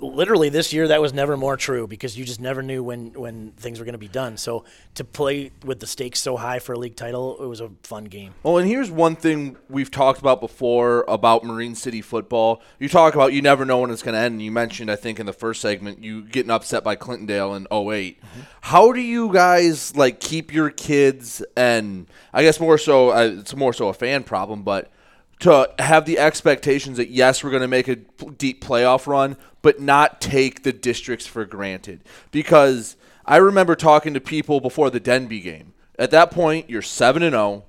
Literally this year, that was never more true because you just never knew when when things were going to be done. So to play with the stakes so high for a league title, it was a fun game. Well, and here's one thing we've talked about before about Marine City football. You talk about you never know when it's going to end. And you mentioned, I think, in the first segment, you getting upset by Clintondale in 8 How do you guys like keep your kids and I guess more so uh, it's more so a fan problem, but to have the expectations that yes, we're going to make a deep playoff run, but not take the districts for granted. Because I remember talking to people before the Denby game. At that point, you're seven and zero.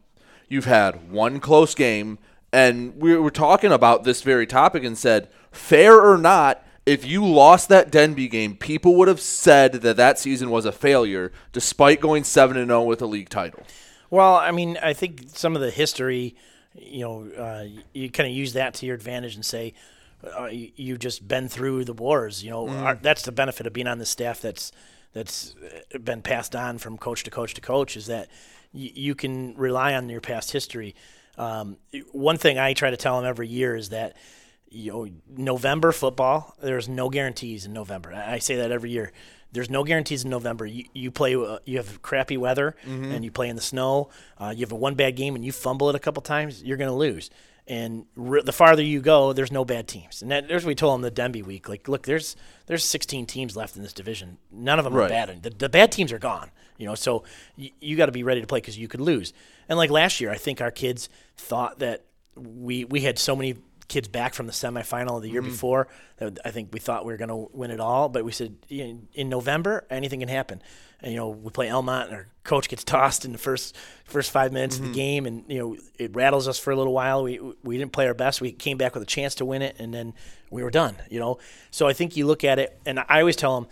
You've had one close game, and we were talking about this very topic and said, fair or not, if you lost that Denby game, people would have said that that season was a failure, despite going seven and zero with a league title. Well, I mean, I think some of the history, you know, uh, you kind of use that to your advantage and say uh, you, you've just been through the wars. You know, Mm. Our, that's the benefit of being on the staff. That's that's uh, been passed on from coach to coach to coach is that y- you can rely on your past history. Um, one thing I try to tell them every year is that you know November football. There's no guarantees in November. I I say that every year. There's no guarantees in November. You, you play. Uh, you have crappy weather, Mhm. and you play in the snow. Uh, you have a one bad game, and you fumble it a couple times. You're going to lose. And re- the farther you go, there's no bad teams. And that, there's what we told them the Denby week. Like, look, there's there's 16 teams left in this division. None of them Right. are bad. The, the bad teams are gone. You know, so y- you got to be ready to play because you could lose. And like last year, I think our kids thought that we we had so many kids back from the semifinal of the year Mhm. before that I think we thought we were going to win it all. But we said in, November anything can happen. And you know we play Almont and our coach gets [LAUGHS] tossed in the first first five minutes of Mhm. the game, and you know it rattles us for a little while. We we didn't play our best. We came back with a chance to win it, and then we were done. You know, so I think you look at it, and I always tell them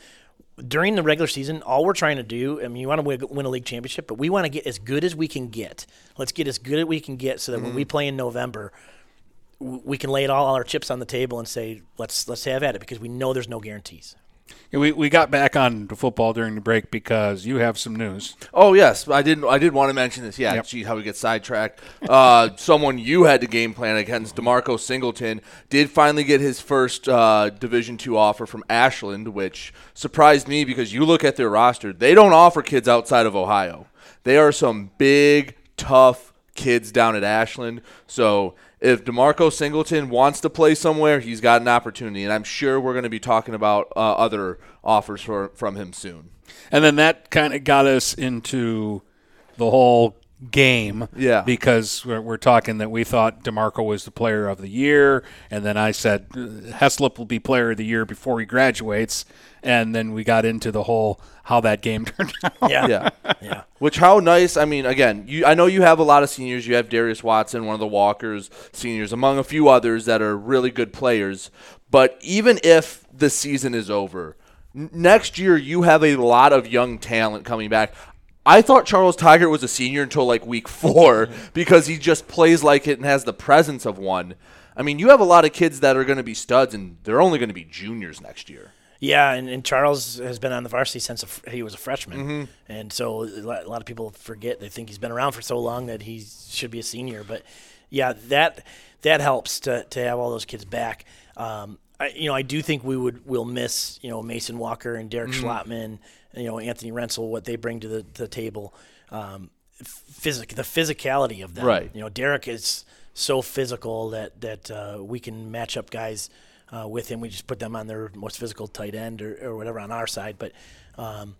during the regular season, all we're trying to do, I mean, you want to win, a league championship, but we want to get as good as we can get. Let's get as good as we can get so that when Mhm. we play in November, we can lay it all, all our chips on the table and say, let's let's have at it because we know there's no guarantees. Yeah, we, we got back on to football during the break because you have some news. Oh yes, I didn't. I did want to mention this. Yeah, gee, how we get sidetracked. [LAUGHS] Uh, someone you had to game plan against, Demarco Singleton, did finally get his first uh, Division two offer from Ashland, which surprised me because you look at their roster, they don't offer kids outside of Ohio. They are some big, tough kids down at Ashland. So if Demarco Singleton wants to play somewhere, he's got an opportunity, and I'm sure we're going to be talking about uh, other offers for, from him soon. And then that kind of got us into the whole game. Yeah. Because we're, we're talking that we thought DeMarco was the player of the year. And then I said uh, Heslop will be player of the year before he graduates. And then we got into the whole how that game [LAUGHS] turned out. yeah. Yeah. yeah. Which how nice. I mean, again, you I know you have a lot of seniors. You have Darius Watson, one of the Walkers seniors, among a few others that are really good players. But even if the season is over, next year you have a lot of young talent coming back. I thought Charles Tigert was a senior until like week four [LAUGHS] because he just plays like it and has the presence of one. I mean, you have a lot of kids that are going to be studs, and they're only going to be juniors next year. Yeah, and, and Charles has been on the varsity since he was a freshman, Mhm. and so a lot, a lot of people forget they think he's been around for so long that he should be a senior. But yeah, that that helps to, to have all those kids back. Um, I, you know, I do think we would will miss you know Mason Walker and Derek Mhm. Schlotman, you know Anthony Rensel, what they bring to the, the table. Um, physic the physicality of them. Right. You know, Derek is so physical that that uh, we can match up guys uh, with him. We just put them on their most physical tight end or, or whatever on our side. But um,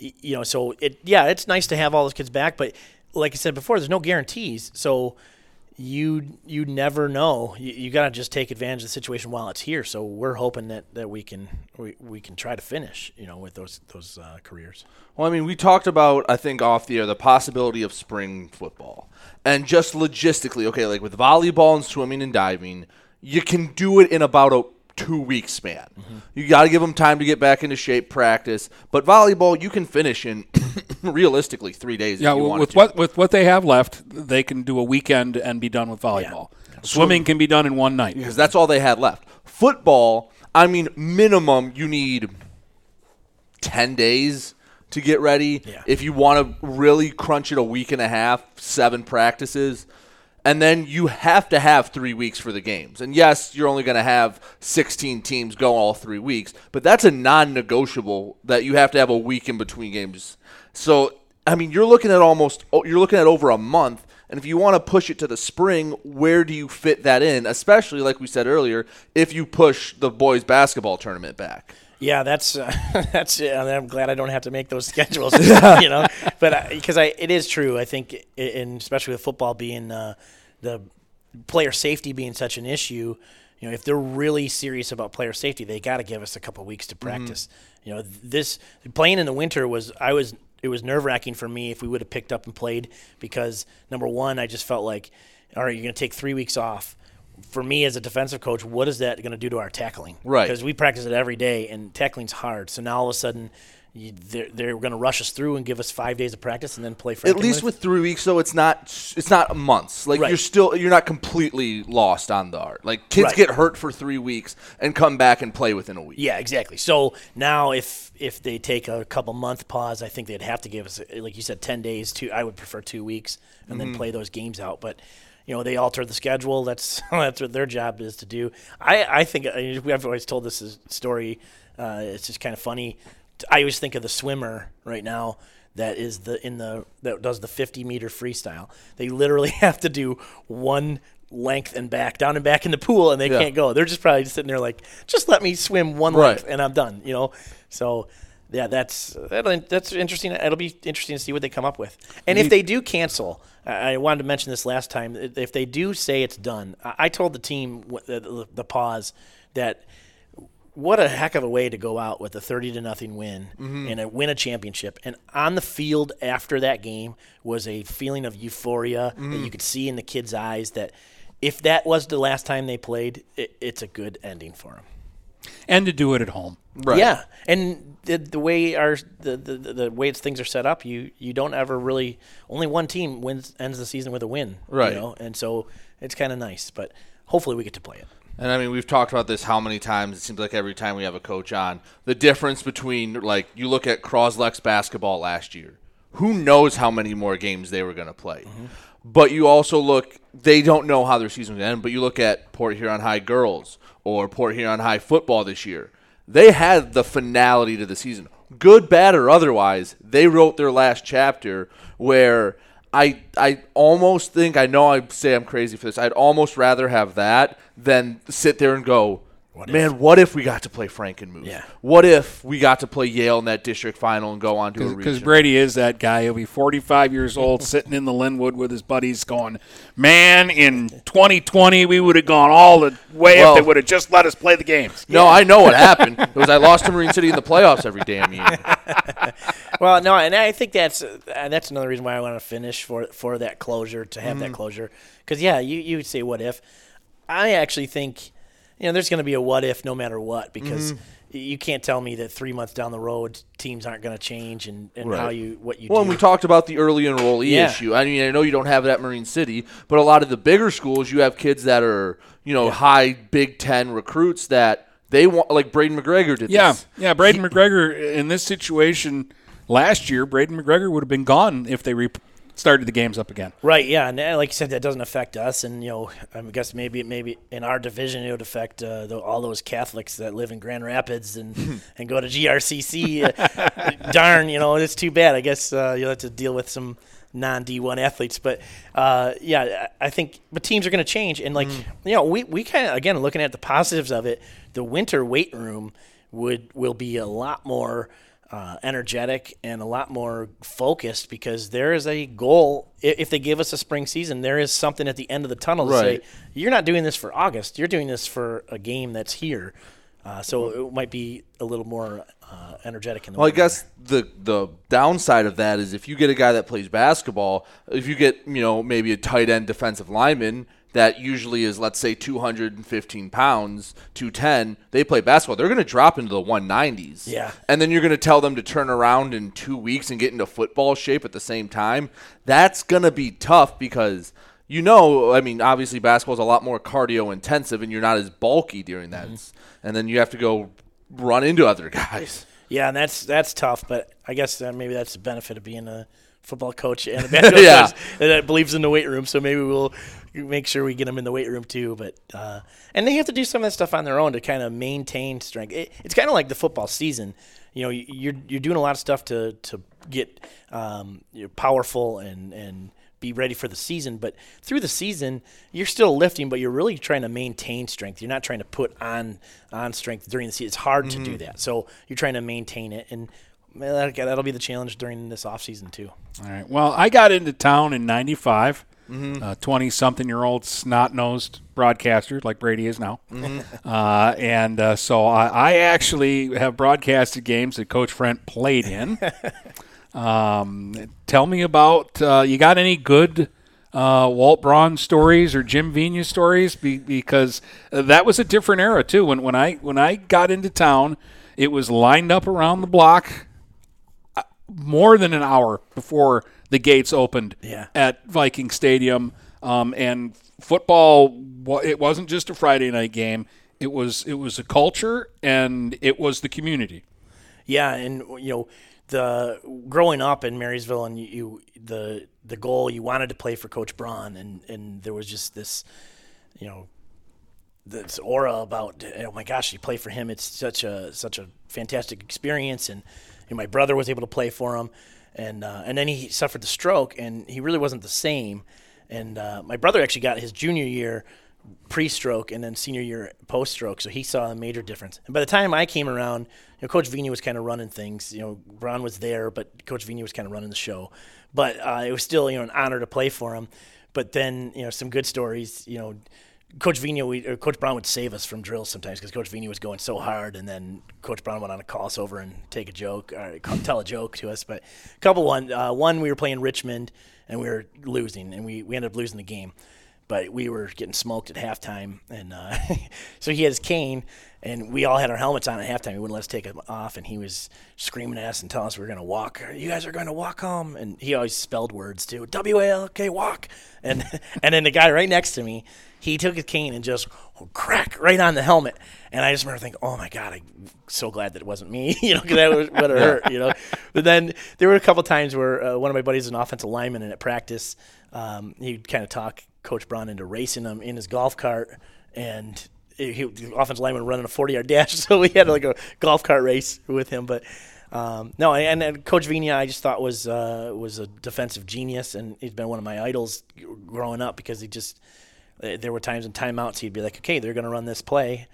y- you know, so it yeah, it's nice to have all those kids back. But like I said before, there's no guarantees. So you you never know. You, you got to just take advantage of the situation while it's here. So we're hoping that, that we can we, we can try to finish. You know, with those those uh, careers. Well, I mean, we talked about, I think, off the air, the possibility of spring football. And just logistically, okay, like with volleyball and swimming and diving, you can do it in about a two week span. You got to give them time to get back into shape, practice. But volleyball, you can finish in [COUGHS] realistically three days Yeah, if you with to. what with what they have left, they can do a weekend and be done with volleyball. Swimming can be done in one night because that's all they had left. Football, I mean, minimum you need ten days to get ready. If you want to really crunch it a week and a half, seven practices, and then you have to have three weeks for the games. And yes, you're only going to have 16 teams go all three weeks, but that's a non-negotiable that you have to have a week in between games. So I mean, you're looking at almost oh, you're looking at over a month. And if you want to push it to the spring, where do you fit that in? Especially like we said earlier, if you push the boys basketball tournament back. Yeah, that's uh, [LAUGHS] that's. Uh, I'm glad I don't have to make those [LAUGHS] schedules. [LAUGHS] you know, but because I, it is true. I think, and especially with football being uh, the player safety being such an issue, you know, if they're really serious about player safety, they got to give us a couple weeks to practice. Mm-hmm. You know, this playing in the winter was I was it was nerve wracking for me if we would have picked up and played because number one, I just felt like, all right, you're going to take three weeks off for me as a defensive coach, what is that going to do to our tackling? Right. Because we practice it every day, and tackling's hard. So now all of a sudden, you, they're, they're going to rush us through and give us five days of practice and then play. For. At least with three weeks, though, it's not it's not months. Like Right. you're still you're not completely lost on the art. Like kids Right. get hurt for three weeks and come back and play within a week. Yeah, exactly. So now, if if they take a couple month pause, I think they'd have to give us, like you said, ten days. Two, I would prefer two weeks, and then Mhm. play those games out. But you know, they alter the schedule. That's [LAUGHS] that's what their job is to do. I I think I've always told this story. Uh, it's just kind of funny. I always think of the swimmer right now that is the in the that does the 50 meter freestyle. They literally [LAUGHS] have to do one length and back, down and back in the pool, and they Yeah. can't go. They're just probably just sitting there like, just let me swim one Right. length and I'm done. You know, so yeah, that's that, that's interesting. It'll be interesting to see what they come up with. And if they do cancel, I wanted to mention this last time. If they do say it's done, I told the team the, the, the pause that what a heck of a way to go out with a 30 to nothing win Mhm. and a win a championship and on the field after that game was a feeling of euphoria that Mhm. you could see in the kids eyes that if that was the last time they played it, it's a good ending for them and to do it at home. Right. yeah and the, the way our the, the, the way it's, things are set up you you don't ever really only one team wins ends the season with a win Right. you know and so it's kind of nice but hopefully we get to play it And I mean, we've talked about this how many times? It seems like every time we have a coach on, the difference between like you look at Croslex basketball last year. Who knows how many more games they were going to play? Mm-hmm. But you also look; they don't know how their season's going to end. But you look at Port Huron High girls or Port Huron High football this year. They had the finality to the season, good, bad, or otherwise. They wrote their last chapter where. I I almost think I know I say I'm crazy for this. I'd almost rather have that than sit there and go, man, what if we got to play Frankenmuth? Yeah. What if we got to play Yale in that district final and go on to a Because? Brady is that guy. He'll be 45 years old, [LAUGHS] sitting in the Linwood with his buddies, going, "Man, in 2020 we would have gone all the way Well- if they would have just let us play the games." No, I know what [LAUGHS] happened. It was I lost to Marine City in the playoffs every damn year. [LAUGHS] well, no, and I think that's uh, that's another reason why I want to finish for for that closure to have that Mhm. closure. Because yeah, you you would say what if? I actually think you know there's going to be a what if no matter what because Mhm. you can't tell me that three months down the road teams aren't going to change and, and how you what you well, do. and we talked about the early enrollee Yeah. issue. I mean, I know you don't have it at Marine City, but a lot of the bigger schools, you have kids that are, you know, high Big Ten recruits that they want, like Braiden McGregor did Yeah, this. yeah. Braiden McGregor in this situation last year, Braiden McGregor would have been gone if they re- started the games up again. Right, yeah, and uh, like you said, that doesn't affect us, and you know, I guess maybe maybe in our division it would affect uh, the, all those Catholics that live in Grand Rapids and [LAUGHS] and go to GRCC. [LAUGHS] Uh, darn, you know, it's too bad. I guess uh, you'll have to deal with some non D1 athletes, but uh, yeah, I think but teams are going to change, and like you know, we we kind of again looking at the positives of it, the winter weight room would will be a lot more uh, energetic and a lot more focused because there is a goal. If they give us a spring season, there is something at the end of the tunnel to Right. say, you're not doing this for August. You're doing this for a game that's here. Uh, so it might be a little more uh, energetic in the Well, I guess the the downside of that is if you get a guy that plays basketball, if you get you know maybe a tight end defensive lineman that usually is let's say 215 pounds, 210, they play basketball, they're going to drop into the 190s. Yeah. And then you're going to tell them to turn around in two weeks and get into football shape at the same time. That's going to be tough because. You know, I mean, obviously basketball is a lot more cardio intensive, and you're not as bulky during that. Mm-hmm. And then you have to go run into other guys. Yeah, and that's that's tough, but I guess uh, maybe that's the benefit of being a football coach and a [LAUGHS] basketball Yeah. coach that believes in the weight room. So maybe we'll make sure we get them in the weight room too. But uh, and they have to do some of that stuff on their own to kind of maintain strength. It, it's kind of like the football season. You know, you're you're doing a lot of stuff to to get um, you're powerful and and be ready for the season. But through the season, you're still lifting, but you're really trying to maintain strength. You're not trying to put on on strength during the season. It's hard to do that. So you're trying to maintain it, and man, that- that'll be the challenge during this off season too. All right. Well, I got into town in '95. Twenty-something-year-old snot-nosed broadcaster like Brady is now, uh, and uh, so I, I actually have broadcasted games that Coach Frent played in. [LAUGHS] um, tell me about uh, you got any good uh, Walt Braun stories or Jim Vina stories? Be, because uh, that was a different era too. When when I when I got into town, it was lined up around the block more than an hour before the gates opened Yeah. at Viking Stadium. Um, and football, it wasn't just a Friday night game. It was it was a culture and it was the community. Yeah, and you know, the growing up in Marysville, and you, you the the goal you wanted to play for Coach Braun, and and there was just this, you know, this aura about oh my gosh, you play for him. It's such a such a fantastic experience, and, and my brother was able to play for him, and uh, and then he suffered the stroke, and he really wasn't the same. And uh, my brother actually got his junior year pre-stroke and then senior year post-stroke, so he saw a major difference. And by the time I came around, you know, Coach Vini was kind of running things. You know, Braun was there, but Coach Vini was kind of running the show. But uh, it was still, you know, an honor to play for him. But then, you know, some good stories. You know, Coach Vini, we, or Coach Braun would save us from drills sometimes because Coach Vini was going so hard, and then Coach Braun went on a call over and take a joke or tell a joke to us. But a couple one, uh, one we were playing Richmond and we were losing, and we, we ended up losing the game. But we were getting smoked at halftime, and uh, [LAUGHS] so he had his cane, and we all had our helmets on at halftime. He wouldn't let us take them off, and he was screaming at us and telling us we were going to walk. You guys are going to walk home, and he always spelled words too. W A L K walk, and [LAUGHS] and then the guy right next to me, he took his cane and just crack right on the helmet. And I just remember thinking, oh my God, I'm so glad that it wasn't me, [LAUGHS] you know, because that would have hurt, you know. But then there were a couple times where uh, one of my buddies is an offensive lineman, and at practice, um, he'd kind of talk Coach Braun into racing him in his golf cart. And he, he- the offensive lineman running a 40 yard dash. [LAUGHS] So we had like a golf cart race with him. But um, no, and, and Coach Vina, I just thought was uh, was a defensive genius, and he's been one of my idols growing up because he just uh, there were times in timeouts he'd be like, okay, they're going to run this play,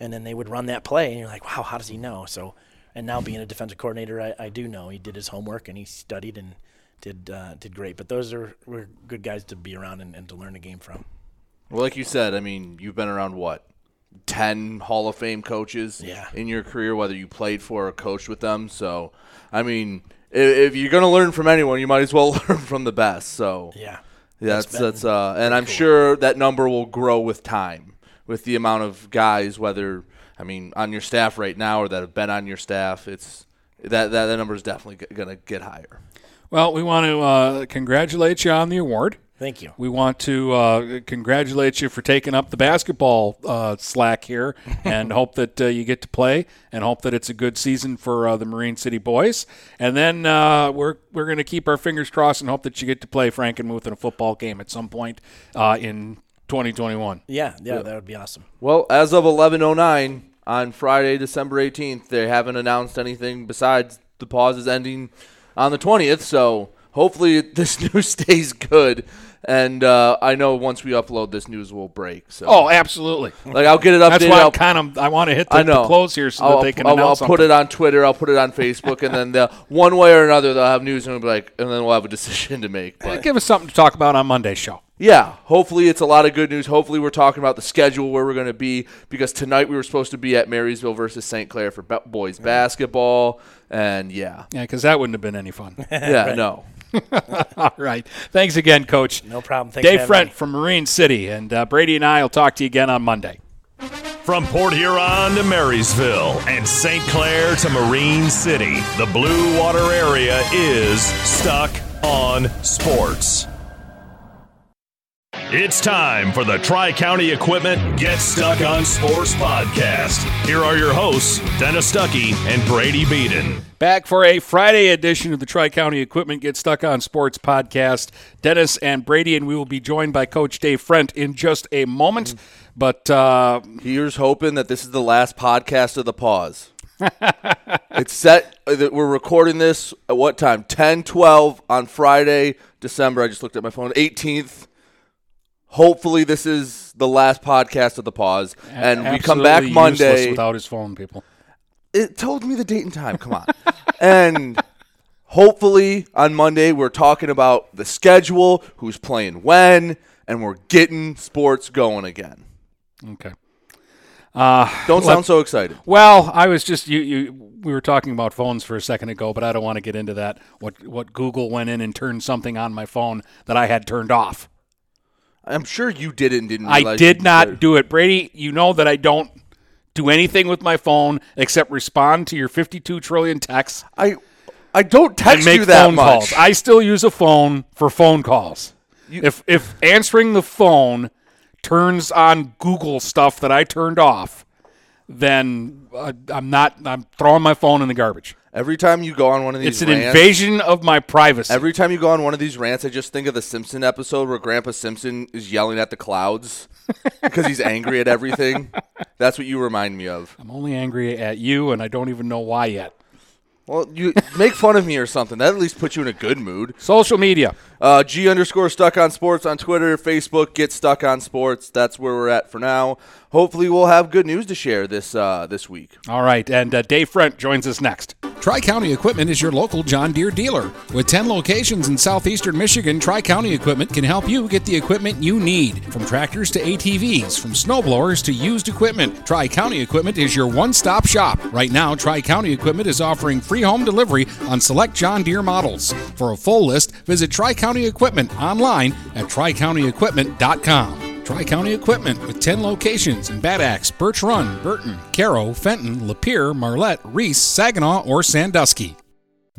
and then they would run that play, and you're like, wow, how does he know? So, and now being a defensive coordinator, I, I do know he did his homework and he studied and did uh, did great. But those are were good guys to be around and, and to learn the game from. Well, like you said, I mean, you've been around what? 10 Hall of Fame coaches Yeah. in your career, whether you played for or coached with them. So, I mean, if, if you're going to learn from anyone, you might as well [LAUGHS] learn from the best. So, Yeah. that's That's that's, uh, and I'm sure that number will grow with time, with the amount of guys, whether I mean on your staff right now or that have been on your staff. It's that that, that number is definitely going to get higher. Well, we want to uh, congratulate you on the award. Thank you. We want to uh, congratulate you for taking up the basketball uh, slack here, [LAUGHS] and hope that uh, you get to play, and hope that it's a good season for uh, the Marine City boys. And then uh, we're we're going to keep our fingers crossed and hope that you get to play Frankenmuth in a football game at some point uh, in 2021. Yeah, yeah, that would be awesome. Well, as of 11:09 on Friday, December 18th, they haven't announced anything besides the pause is ending on the 20th. So hopefully [LAUGHS] this news stays good. And uh, I know once we upload, this news will break. So Oh, absolutely. like I'll get it updated. That's why I'll- I'm kind of I want to hit the, I know. the close here so I'll, that they can I'll, I'll put it on Twitter. I'll put it on Facebook, and then the, one way or another they'll have news, and we'll be like, and then we'll have a decision to make. But Give us something to talk about on Monday's show. yeah, hopefully it's a lot of good news. Hopefully we're talking about the schedule where we're going to be because tonight we were supposed to be at Marysville versus St. Clair for boys basketball, and yeah, Yeah, because that wouldn't have been any fun. yeah, [LAUGHS] no. [LAUGHS] All right. Thanks again, Coach. No problem. Thanks for Dave having Frent me. from Marine City, and uh, Brady and I will talk to you again on Monday. From Port Huron to Marysville and St. Clair to Marine City, the Blue Water area is stuck on sports. It's time for the Tri County Equipment Get Stuck on Sports podcast. Here are your hosts, Dennis Stuckey and Brady Beaton. Back for a Friday edition of the Tri County Equipment Get Stuck on Sports podcast. Dennis and Brady, and we will be joined by Coach Dave Frent in just a moment. But uh, here's hoping that this is the last podcast of the pause. [LAUGHS] it's set uh, that we're recording this at what time? 10 12 on Friday, December. I just looked at my phone. 18th. Hopefully, this is the last podcast of the pause, and we come back Monday without his phone, people. it told me the date and time. Come on. [LAUGHS] and hopefully on Monday we're talking about the schedule, who's playing when, and we're getting sports going again. Okay. Uh, Don't let- sound so excited. Well, I was just you. You we were talking about phones for a second ago, but I don't want to get into that. What what Google went in and turned something on my phone that I had turned off. I'm sure you did it and didn't I did not do it, Brady. You know that I don't do anything with my phone except respond to your 52 trillion texts I I don't text make you that phone much. calls. I still use a phone for phone calls. if if answering the phone turns on Google stuff that I turned off, then uh, I'm not. I'm throwing my phone in the garbage. Every time you go on one of these It's an rants, invasion of my privacy. Every time you go on one of these rants, I just think of the Simpson episode where Grandpa Simpson is yelling at the clouds [LAUGHS] because he's angry at everything. That's what you remind me of. I'm only angry at you, and I don't even know why yet. Well, you make fun of me or something. That at least puts you in a good mood. Social media. Uh, G underscore stuck on sports on Twitter, Facebook, get stuck on sports. That's where we're at for now. Hopefully, we'll have good news to share this uh, this week. All right, and uh, Dave Frent joins us next. Tri County Equipment is your local John Deere dealer. With 10 locations in southeastern Michigan, Tri County Equipment can help you get the equipment you need. From tractors to ATVs, from snowblowers to used equipment, Tri County Equipment is your one stop shop. Right now, Tri County Equipment is offering free home delivery on select John Deere models. For a full list, visit Tri County Equipment online at tricountyequipment.com. Tri County Equipment with 10 locations in Bad Axe, Birch Run, Burton, Caro, Fenton, Lapeer, Marlette, Reese, Saginaw, or Sandusky.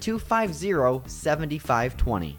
250 7520.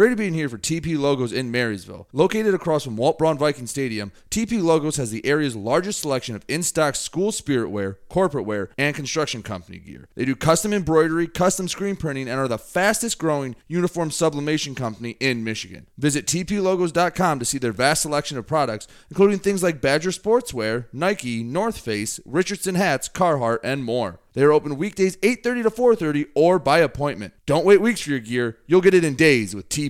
Brady Bean here for TP Logos in Marysville. Located across from Walt Braun Viking Stadium, TP Logos has the area's largest selection of in-stock school spirit wear, corporate wear, and construction company gear. They do custom embroidery, custom screen printing, and are the fastest growing uniform sublimation company in Michigan. Visit tplogos.com to see their vast selection of products, including things like Badger Sportswear, Nike, North Face, Richardson hats, Carhartt, and more. They are open weekdays 8:30 to 4:30 or by appointment. Don't wait weeks for your gear. You'll get it in days with TP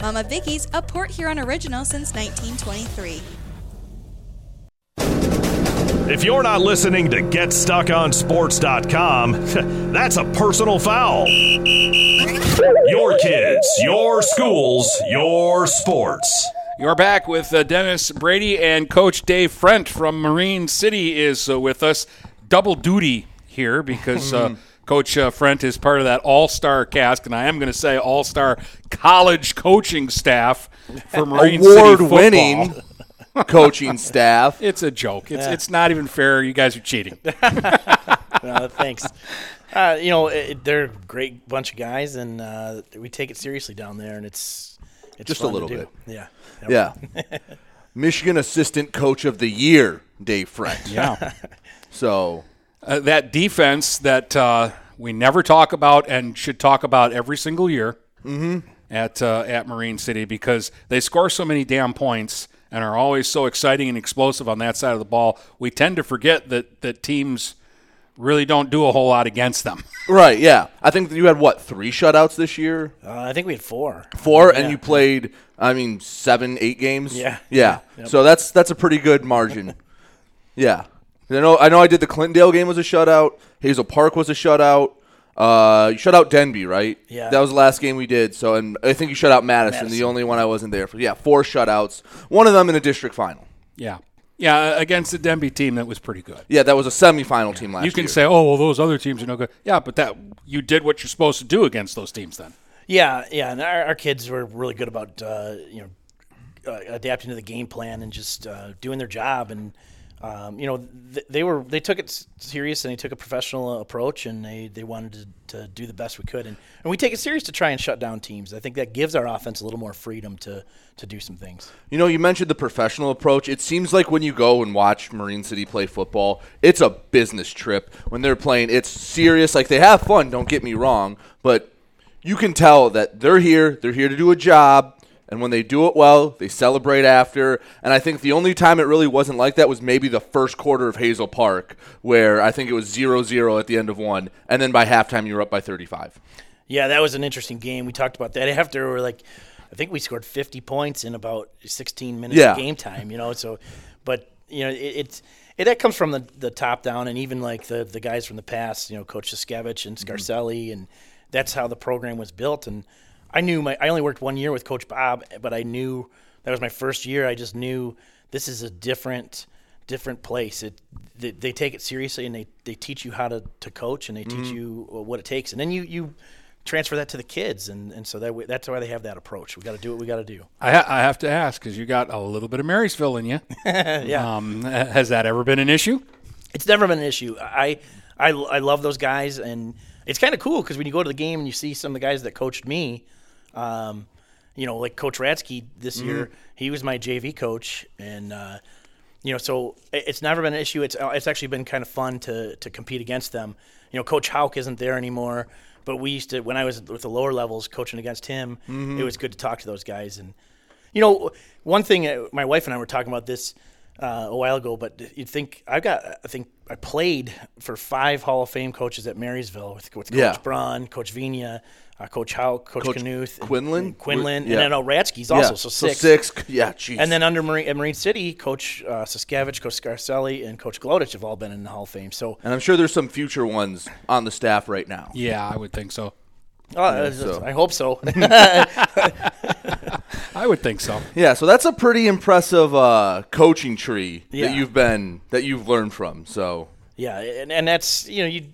Mama Vicky's, a Port Huron original since 1923. If you're not listening to GetStuckOnSports.com, [LAUGHS] that's a personal foul. Your kids, your schools, your sports. You're back with uh, Dennis Brady and Coach Dave Frent from Marine City is uh, with us. Double duty here because uh, Coach uh, Frent is part of that all star cast, and I am going to say all star college coaching staff for Marine Award winning [LAUGHS] coaching staff. It's a joke. It's Yeah. it's not even fair. You guys are cheating. [LAUGHS] no, thanks. Uh, you know, it, they're a great bunch of guys, and uh, we take it seriously down there, and it's it's Just a fun to little do. bit. Yeah. Yeah. Michigan Assistant Coach of the Year, Dave Frent. Yeah. So Uh, that defense that uh, we never talk about and should talk about every single year Mhm. at uh, at Marine City because they score so many damn points and are always so exciting and explosive on that side of the ball. We tend to forget that that teams really don't do a whole lot against them. [LAUGHS] Right, yeah. I think you had what, three shutouts this year? Uh, I think we had four. Four, Yeah. and you played, I mean, seven, eight games. Yeah. yeah. Yep. So that's that's a pretty good margin. [LAUGHS] yeah, I know. I know. I did the Clintondale game was a shutout. Hazel Park was a shutout. Uh, you shut out Denby, right? Yeah. That was the last game we did. So, and I think you shut out Madison, the only one I wasn't there for. Yeah, four shutouts. One of them in a district final. Yeah. Yeah, against the Denby team that was pretty good. Yeah, that was a semifinal team last year. you can year. say, "Oh, well, those other teams are no good." Yeah, but that you did what you're supposed to do against those teams. Then Yeah, yeah, and our, our kids were really good about uh, you know uh, adapting to the game plan and just uh, doing their job, and um, you know th- they were they took it serious and they took a professional approach and they, they wanted to, to do the best we could, and, and we take it serious to try and shut down teams. I think that gives our offense a little more freedom to to do some things. You know, you mentioned the professional approach. It seems like when you go and watch Marine City play football, it's a business trip. When they're playing, it's serious. Like they have fun, don't get me wrong, but you can tell that they're here, they're here to do a job, and when they do it well, they celebrate after. And I think the only time it really wasn't like that was maybe the first quarter of Hazel Park, where I think it was 0-0 at the end of one, and then by halftime you were up by 35. Yeah, that was an interesting game. We talked about that after. We were like, I think we scored 50 points in about 16 minutes Yeah. of game time. You know, so, but you know, it, it's it, that comes from the, the top down, and even like the the guys from the past. You know, Coach Siskevich and mm-hmm. Scarcelli, and that's how the program was built. And I knew my I only worked one year with Coach Bob, but I knew that was my first year. I just knew this is a different different place. It they, they take it seriously and they, they teach you how to, to coach and they teach Mhm. you what it takes, and then you you transfer that to the kids, and, and so that way, that's why they have that approach. We got to do what we got to do. I, ha- I have to ask because you got a little bit of Marysville in you. [LAUGHS] Yeah. Um, has that ever been an issue? It's never been an issue. I I, I love those guys, and it's kind of cool because when you go to the game and you see some of the guys that coached me, um, you know, like Coach Ratsky this Mhm. year, he was my JV coach, and uh, you know, so it's never been an issue. It's it's actually been kind of fun to to compete against them. You know, Coach Hauk isn't there anymore, but we used to when I was with the lower levels coaching against him. Mhm. It was good to talk to those guys, and you know, one thing uh, my wife and I were talking about this. uh, a while ago, but you'd think I've got. I think I played for five Hall of Fame coaches at Marysville with, with Coach Yeah. Braun, Coach Vina, uh, Coach Howe, Coach, Coach Knuth, Quinlan? and Quinlan, Yeah. and then Ratsky's Yeah. also. So So six. six. Yeah, jeez. And then under Marine, at Marine City, Coach uh, Siskevich, Coach Scarcelli, and Coach Glodich have all been in the Hall of Fame. So And I'm sure there's some future ones on the staff right now. Yeah, I would think so. uh, so- I hope so. [LAUGHS] [LAUGHS] I would think so. [LAUGHS] Yeah, so that's a pretty impressive uh, coaching tree Yeah. that you've been that you've learned from. So Yeah, and, and that's you know you.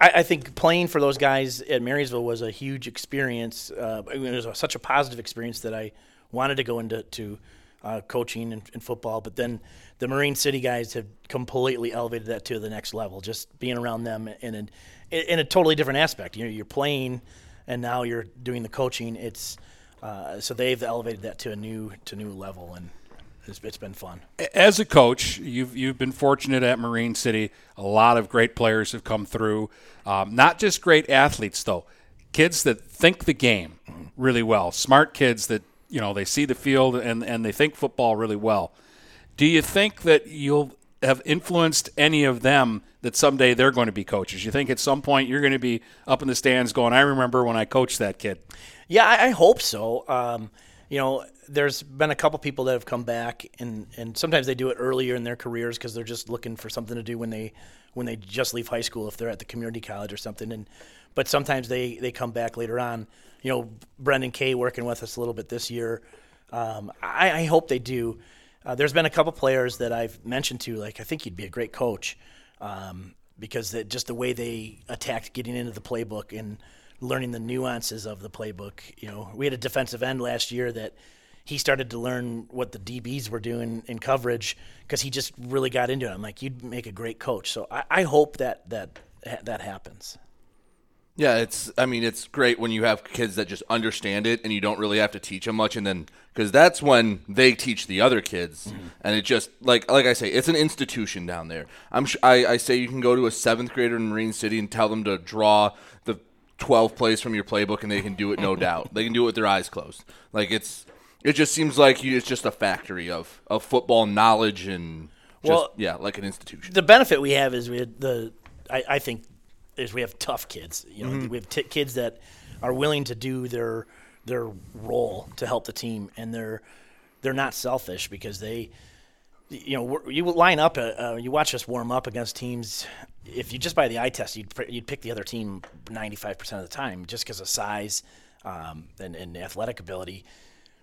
I, I think playing for those guys at Marysville was a huge experience. Uh, it was a, such a positive experience that I wanted to go into to uh, coaching and, and football. But then the Marine City guys have completely elevated that to the next level. Just being around them in a, in a totally different aspect. You know, you're playing, and now you're doing the coaching. It's uh, so they've elevated that to a new to new level, and it's, it's been fun. As a coach, you've you've been fortunate at Marine City. A lot of great players have come through. Um, not just great athletes, though. Kids that think the game really well. Smart kids that you know they see the field and and they think football really well. Do you think that you'll have influenced any of them that someday they're going to be coaches? You think at some point you're going to be up in the stands going, "I remember when I coached that kid." Yeah, I, I hope so. Um, you know, there's been a couple people that have come back, and, and sometimes they do it earlier in their careers because they're just looking for something to do when they when they just leave high school if they're at the community college or something. And but sometimes they they come back later on. You know, Brendan Kay working with us a little bit this year. Um, I, I hope they do. Uh, there's been a couple players that I've mentioned to, like I think you'd be a great coach um, because that just the way they attacked getting into the playbook and learning the nuances of the playbook. You know, we had a defensive end last year that he started to learn what the DBs were doing in coverage because he just really got into it. I'm like, you'd make a great coach. So I, I hope that that that happens. Yeah, it's. I mean, it's great when you have kids that just understand it, and you don't really have to teach them much, and then because that's when they teach the other kids, mm-hmm. and it just like like I say, it's an institution down there. I'm. Sh- I, I say you can go to a seventh grader in Marine City and tell them to draw the 12 plays from your playbook, and they can do it, no [LAUGHS] doubt. They can do it with their eyes closed. Like it's. It just seems like you, it's just a factory of of football knowledge and. Just, Well, yeah, like an institution. The benefit we have is we had the, I, I think, is we have tough kids. You know, Mhm. we have t- kids that are willing to do their their role to help the team, and they're they're not selfish because they, you know, you line up, uh, uh, you watch us warm up against teams. If you just by the eye test, you'd you'd pick the other team ninety five percent of the time just because of size um, and, and athletic ability.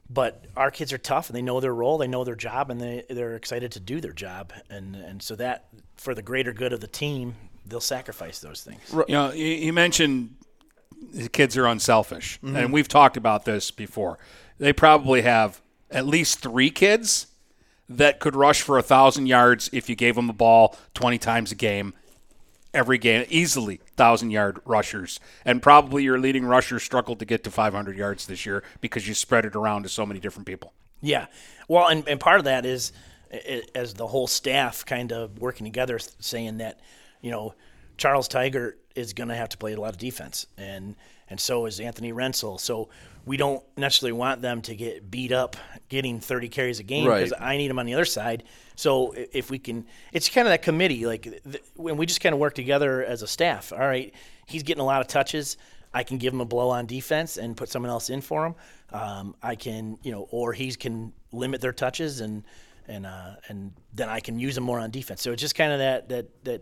But our kids are tough and they know their role, they know their job, and they they're excited to do their job, and and so that for the greater good of the team, they'll sacrifice those things. You know, you, mentioned the kids are unselfish, Mhm. and we've talked about this before. They probably have at least three kids that could rush for a thousand yards if you gave them the ball twenty times a game, every game, easily thousand yard rushers. And probably your leading rusher struggled to get to five hundred yards this year because you spread it around to so many different people. Yeah. Well, and, and part of that is as the whole staff kind of working together, saying that, you know, Charles Tigert is going to have to play a lot of defense, and and so is Anthony Rensel. So we don't necessarily want them to get beat up getting 30 carries a game because Right. I need them on the other side. So if we can, it's kind of that committee, like when we just kind of work together as a staff. All right, he's getting a lot of touches. I can give him a blow on defense and put someone else in for him. Um, I can, you know, or he can limit their touches and and uh, and then I can use him more on defense. So it's just kind of that that that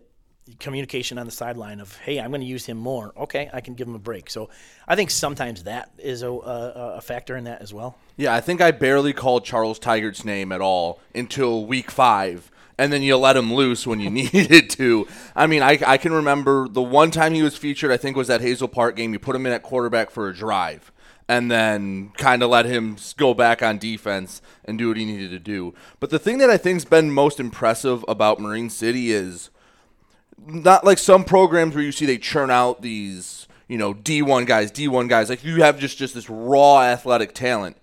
communication on the sideline of, hey, I'm going to use him more. Okay, I can give him a break. So I think sometimes that is a, a, a factor in that as well. Yeah, I think I barely called Charles Tigert's name at all until week five. And then you let him loose when you [LAUGHS] needed to. I mean, I, I can remember the one time he was featured, I think was that Hazel Park game. You put him in at quarterback for a drive and then kind of let him go back on defense and do what he needed to do. But the thing that I think's been most impressive about Marine City is not like some programs where you see they churn out these, you know, D1 guys, D1 guys. Like you have just just this raw athletic talent.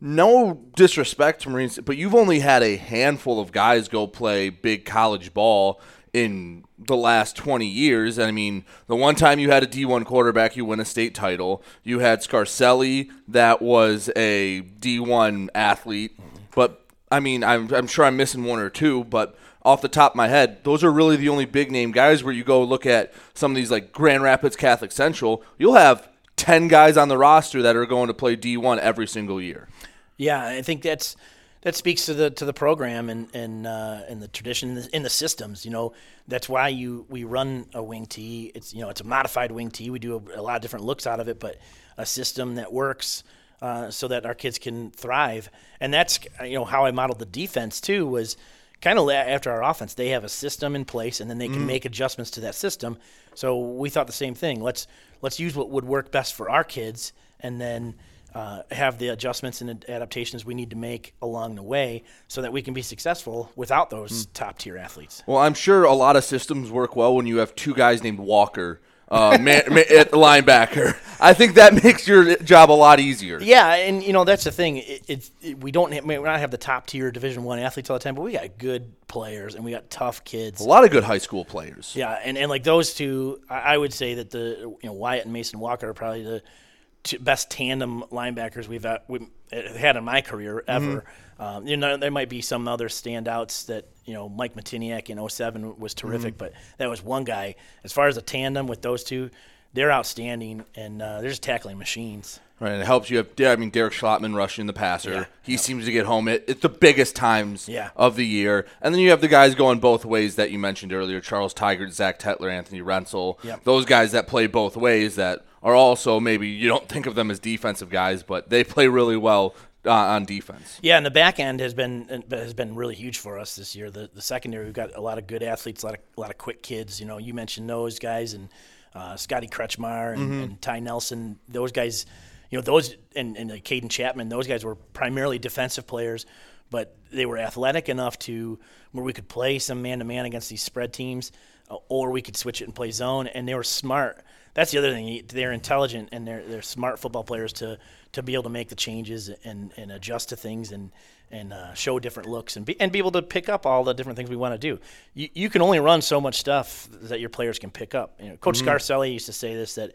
No disrespect to Marines, but you've only had a handful of guys go play big college ball in the last 20 years. I mean, the one time you had a D1 quarterback, you win a state title. You had Scarcelli, that was a D1 athlete, but I mean, I'm, I'm sure I'm missing one or two, but off the top of my head, those are really the only big name guys where you go look at some of these like Grand Rapids Catholic Central, you'll have 10 guys on the roster that are going to play D1 every single year. Yeah, I think that's that speaks to the to the program and and uh, and the tradition in the, systems. You know, that's why you we run a Wing-T. It's you know it's a modified Wing-T. We do a, a lot of different looks out of it, but a system that works uh, so that our kids can thrive. And that's you know how I modeled the defense too was kind of after our offense. They have a system in place, and then they can mm. make adjustments to that system. So we thought the same thing. Let's let's use what would work best for our kids, and then. Uh, have the adjustments and adaptations we need to make along the way so that we can be successful without those mm. top tier athletes. Well, I'm sure a lot of systems work well when you have two guys named Walker uh, man, at linebacker. I think that makes your job a lot easier. Yeah, and you know that's the thing. It, it, we don't have, we not have the top tier Division One athletes all the time, but we got good players and we got tough kids. A lot of good high school players. Yeah, and, and like those two, I, would say that the you know Wyatt and Mason Walker are probably the best tandem linebackers we've had, we've had in my career ever. Mm-hmm. Um, you know, there might be some other standouts that you know Mike Matiniak in 07 was terrific, mm-hmm. but that was one guy. As far as a tandem with those two, they're outstanding and uh, they're just tackling machines. Right, and it helps you have. I mean, Derek Schlotman rushing the passer. Yeah. He seems to get home. It, it's the biggest times yeah. of the year, and then you have the guys going both ways that you mentioned earlier: Charles Tigert, Zach Tetler, Anthony Rensel. Yep. Those guys that play both ways that are also maybe you don't think of them as defensive guys, but they play really well uh, on defense. Yeah, and the back end has been has been really huge for us this year. The the secondary, we've got a lot of good athletes, a lot of a lot of quick kids. You know, you mentioned those guys and uh, Scotty Kretschmar and, mm-hmm. and, Ty Nelson. Those guys, you know, those and and uh, Caden Chapman. Those guys were primarily defensive players, but they were athletic enough to where we could play some man to man against these spread teams, uh, or we could switch it and play zone. And they were smart. That's the other thing. They're intelligent and they're they're smart football players to to be able to make the changes and, and adjust to things and and uh, show different looks and be and be able to pick up all the different things we want to do. You, you can only run so much stuff that your players can pick up. You know, Coach mm-hmm. Scarcelli used to say this that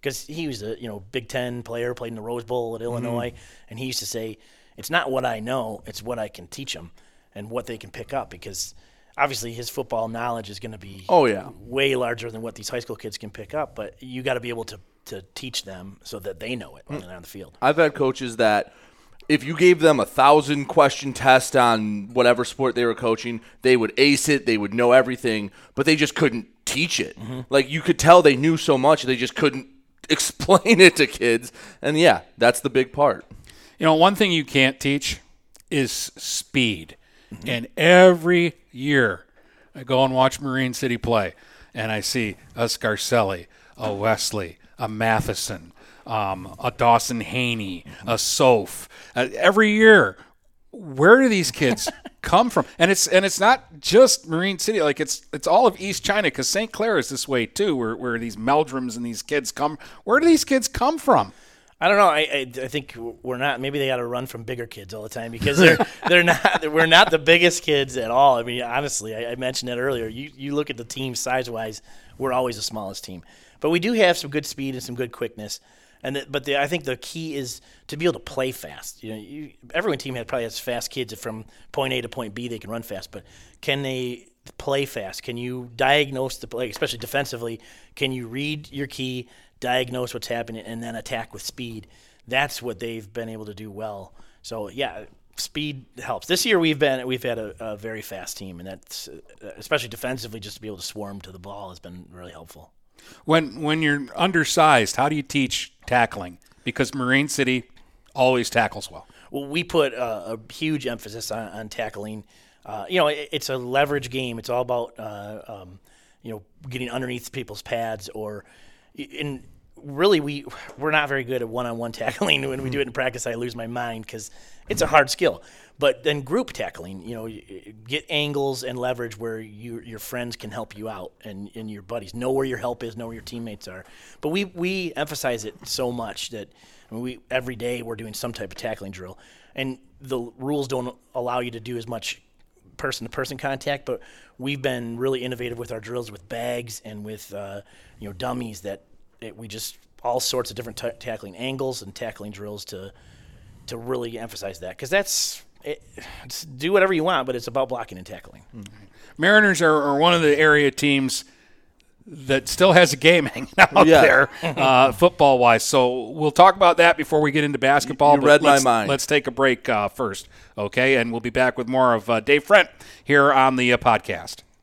because he was a you know Big Ten player, played in the Rose Bowl at mm-hmm. Illinois, and he used to say it's not what I know, it's what I can teach them and what they can pick up because obviously his football knowledge is going to be oh yeah way larger than what these high school kids can pick up but you got to be able to to teach them so that they know it when they're on the field. I've had coaches that if you gave them a thousand question test on whatever sport they were coaching, they would ace it, they would know everything, but they just couldn't teach it. Mm-hmm. Like you could tell they knew so much, they just couldn't [LAUGHS] explain it to kids. And yeah, that's the big part. You know, one thing you can't teach is speed. Mm-hmm. And every year I go and watch Marine City play and I see a Scarcelli, a Wesley, a Matheson, um, a Dawson Haney, a Soph. Uh, every year, where do these kids [LAUGHS] come from? And it's and it's not just Marine City. Like it's it's all of East China because St. Clair is this way too, where where these Meldrums and these kids come. Where do these kids come from? I don't know. I, I, I think we're not. Maybe they got to run from bigger kids all the time because they're [LAUGHS] they're not. We're not the biggest kids at all. I mean, honestly, I, I mentioned that earlier. You you look at the team size wise, we're always the smallest team. But we do have some good speed and some good quickness. And the, but the, I think the key is to be able to play fast. You know, you, everyone team has probably has fast kids from point A to point B. They can run fast, but can they play fast? Can you diagnose the play, especially defensively? Can you read your key, diagnose what's happening, and then attack with speed? That's what they've been able to do well. So yeah, speed helps. This year we've been we've had a, a very fast team, and that's especially defensively, just to be able to swarm to the ball has been really helpful. When when you're undersized, how do you teach tackling? Because Marine City always tackles well. Well, we put a, a huge emphasis on, on tackling. Uh, you know, it, it's a leverage game. It's all about uh, um, you know getting underneath people's pads or in really we we're not very good at one-on-one [LAUGHS] tackling when we do it in practice i lose my mind because it's a hard skill but then group tackling, you know, get angles and leverage where you, your friends can help you out and, and your buddies know where your help is, know where your teammates are. But we, we emphasize it so much that I mean, we every day we're doing some type of tackling drill, and the rules don't allow you to do as much person to person contact. But we've been really innovative with our drills with bags and with uh, you know dummies that it, we just all sorts of different t- tackling angles and tackling drills to to really emphasize that because that's it, do whatever you want, but it's about blocking and tackling. Mariners are, are one of the area teams that still has a game [LAUGHS] hanging out Yeah. there, [LAUGHS] uh, football wise. So we'll talk about that before we get into basketball. You but read my let's, mind. Let's take a break uh, first, okay? And we'll be back with more of uh, Dave Frent here on the uh, podcast.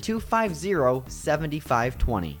250 7520.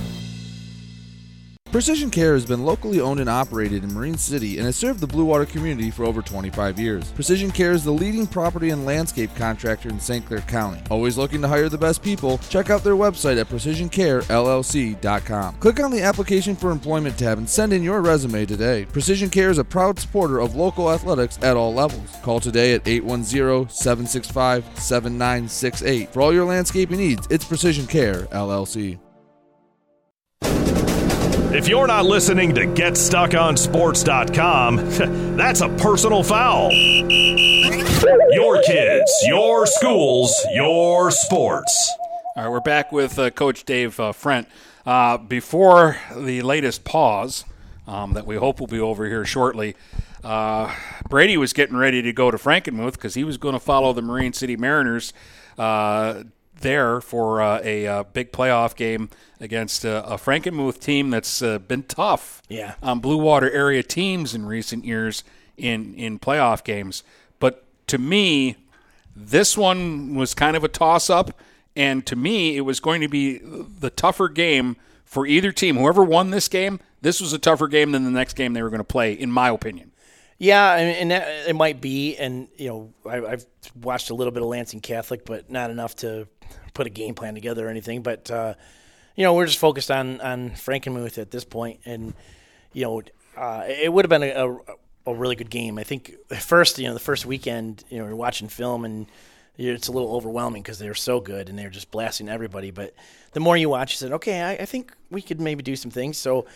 Precision Care has been locally owned and operated in Marine City and has served the Blue Water community for over 25 years. Precision Care is the leading property and landscape contractor in St. Clair County. Always looking to hire the best people, check out their website at precisioncarellc.com. Click on the application for employment tab and send in your resume today. Precision Care is a proud supporter of local athletics at all levels. Call today at 810-765-7968. For all your landscaping needs, it's Precision Care LLC. If you're not listening to GetStuckOnSports.com, [LAUGHS] that's a personal foul. Your kids, your schools, your sports. All right, we're back with uh, Coach Dave uh, Frent. Uh, before the latest pause, um, that we hope will be over here shortly, uh, Brady was getting ready to go to Frankenmuth because he was going to follow the Marine City Mariners uh, there for uh, a uh, big playoff game against uh, a Frankenmuth team that's uh, been tough Yeah. on Blue Water area teams in recent years in in playoff games. But to me, this one was kind of a toss up, and to me, it was going to be the tougher game for either team. Whoever won this game, this was a tougher game than the next game they were going to play, in my opinion. Yeah, and, it might be. And you know, I, I've watched a little bit of Lansing Catholic, but not enough to put a game plan together or anything. But uh, you know, we're just focused on on Frankenmuth at this point, and you know, uh, it would have been a, a, a really good game. I think first, you know, the first weekend, you know, you're watching film and it's a little overwhelming because they were so good and they were just blasting everybody. But the more you watch, you said, okay, I, I think we could maybe do some things. So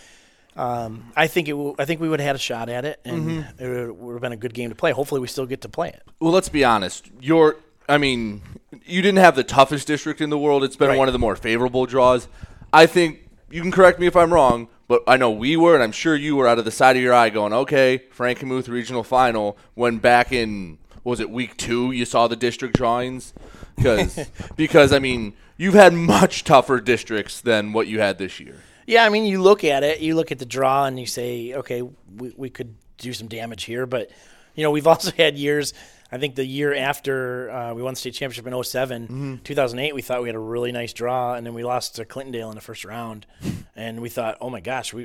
um, I think it. W- I think we would have had a shot at it, and it would have been a good game to play. Hopefully, we still get to play it. Well, let's be honest. You're, I mean, you didn't have the toughest district in the world. It's been Right. one of the more favorable draws. I think you can correct me if I'm wrong, but I know we were, and I'm sure you were out of the side of your eye going, okay, Frankenmuth regional final. When back in was it week two, you saw the district drawings, because [LAUGHS] because I mean, you've had much tougher districts than what you had this year. Yeah, I mean, you look at it, you look at the draw, and you say, okay, we, we could do some damage here. But, you know, we've [LAUGHS] also had years. I think the year after uh, we won the state championship in 7 2008, we thought we had a really nice draw, and then we lost to Clintondale in the first round. [LAUGHS] And we thought, oh my gosh, we,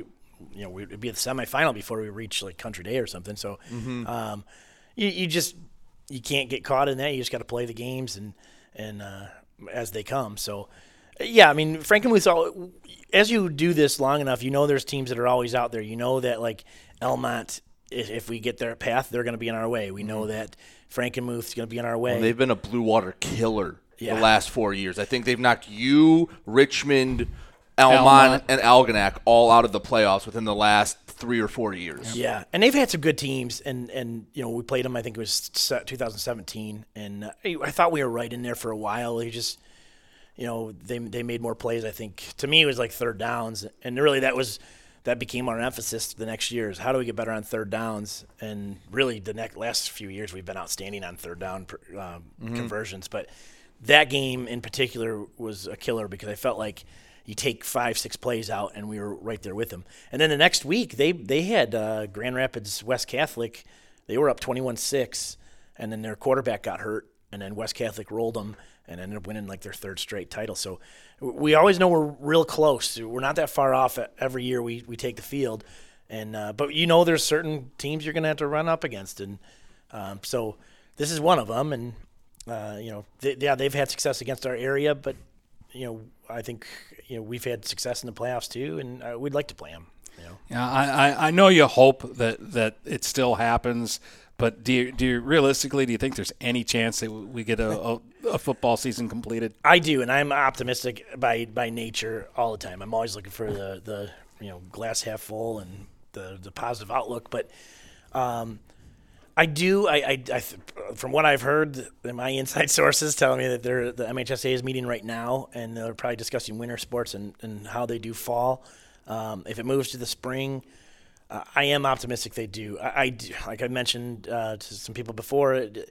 you know, we'd be at the semifinal before we reach like Country Day or something. So, um, you, you just you can't get caught in that. You just got to play the games and and uh, as they come. So, yeah, I mean, Frankenmuth. As you do this long enough, you know there's teams that are always out there. You know that like Almont, if, if we get their path, they're going to be in our way. We know that Frankenmuth's going to be in our way. Well, they've been a blue water killer Yeah. the last four years. I think they've knocked you, Richmond, Elmont, Almont. and Algonac all out of the playoffs within the last three or four years. Yeah, and they've had some good teams, and and you know we played them. I think it was 2017, and uh, I I thought we were right in there for a while. They just, you know, they they made more plays. I think to me it was like third downs, and really that was that became our emphasis the next years. How do we get better on third downs? And really, the next last few years we've been outstanding on third down um, conversions, but that game in particular was a killer because I felt like you take five, six plays out, and we were right there with them. And then the next week, they they had uh, Grand Rapids West Catholic. They were up twenty-one-six, and then their quarterback got hurt, and then West Catholic rolled them and ended up winning like their third straight title. So we always know we're real close. We're not that far off every year we, we take the field, and uh, but you know there's certain teams you're going to have to run up against, and um, so this is one of them. And uh, you know, they, yeah, they've had success against our area, but you know, I think you know we've had success in the playoffs too, and uh, we'd like to play them. You know, Yeah, I, I, I know you hope that, that it still happens, but do you, do you realistically do you think there's any chance that we get a, a, a football season completed? I do, and I'm optimistic by by nature all the time. I'm always looking for the the you know glass half full and the the positive outlook, but. Um, I do. I, I, I from what I've heard, my inside [LAUGHS] sources telling me that they're, the MHSA is meeting right now, and they're probably discussing winter sports and, and how they do fall. Um, if it moves to the spring, uh, I am optimistic they do. I, I do- like I mentioned uh, to some people before. You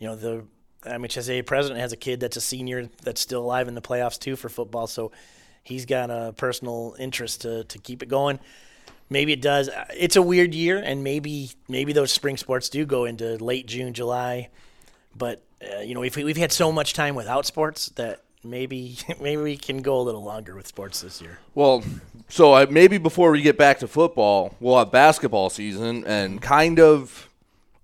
know, the MHSA president has a kid that's a senior that's still alive in the playoffs too for football, so he's got a personal interest to to keep it going. Maybe it does. It's a weird year, and maybe maybe those spring sports do go into late June, July. But uh, you know, we've we've had so much time without sports that maybe [LAUGHS] maybe we can go a little longer with sports this year. Well, so I, maybe before we get back to football, we'll have basketball season, and kind of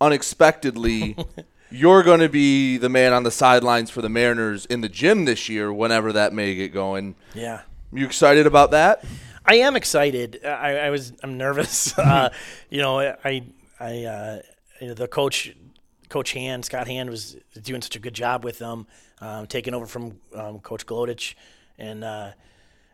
unexpectedly, [LAUGHS] you're going to be the man on the sidelines for the Mariners in the gym this year, whenever that may get going. Yeah. You excited about that? I am excited. I, I was I'm nervous. [LAUGHS] uh, you know, I I uh, you know, the coach Coach Hand Scott Hand was doing such a good job with them, um, taking over from um, Coach Glodich, and uh,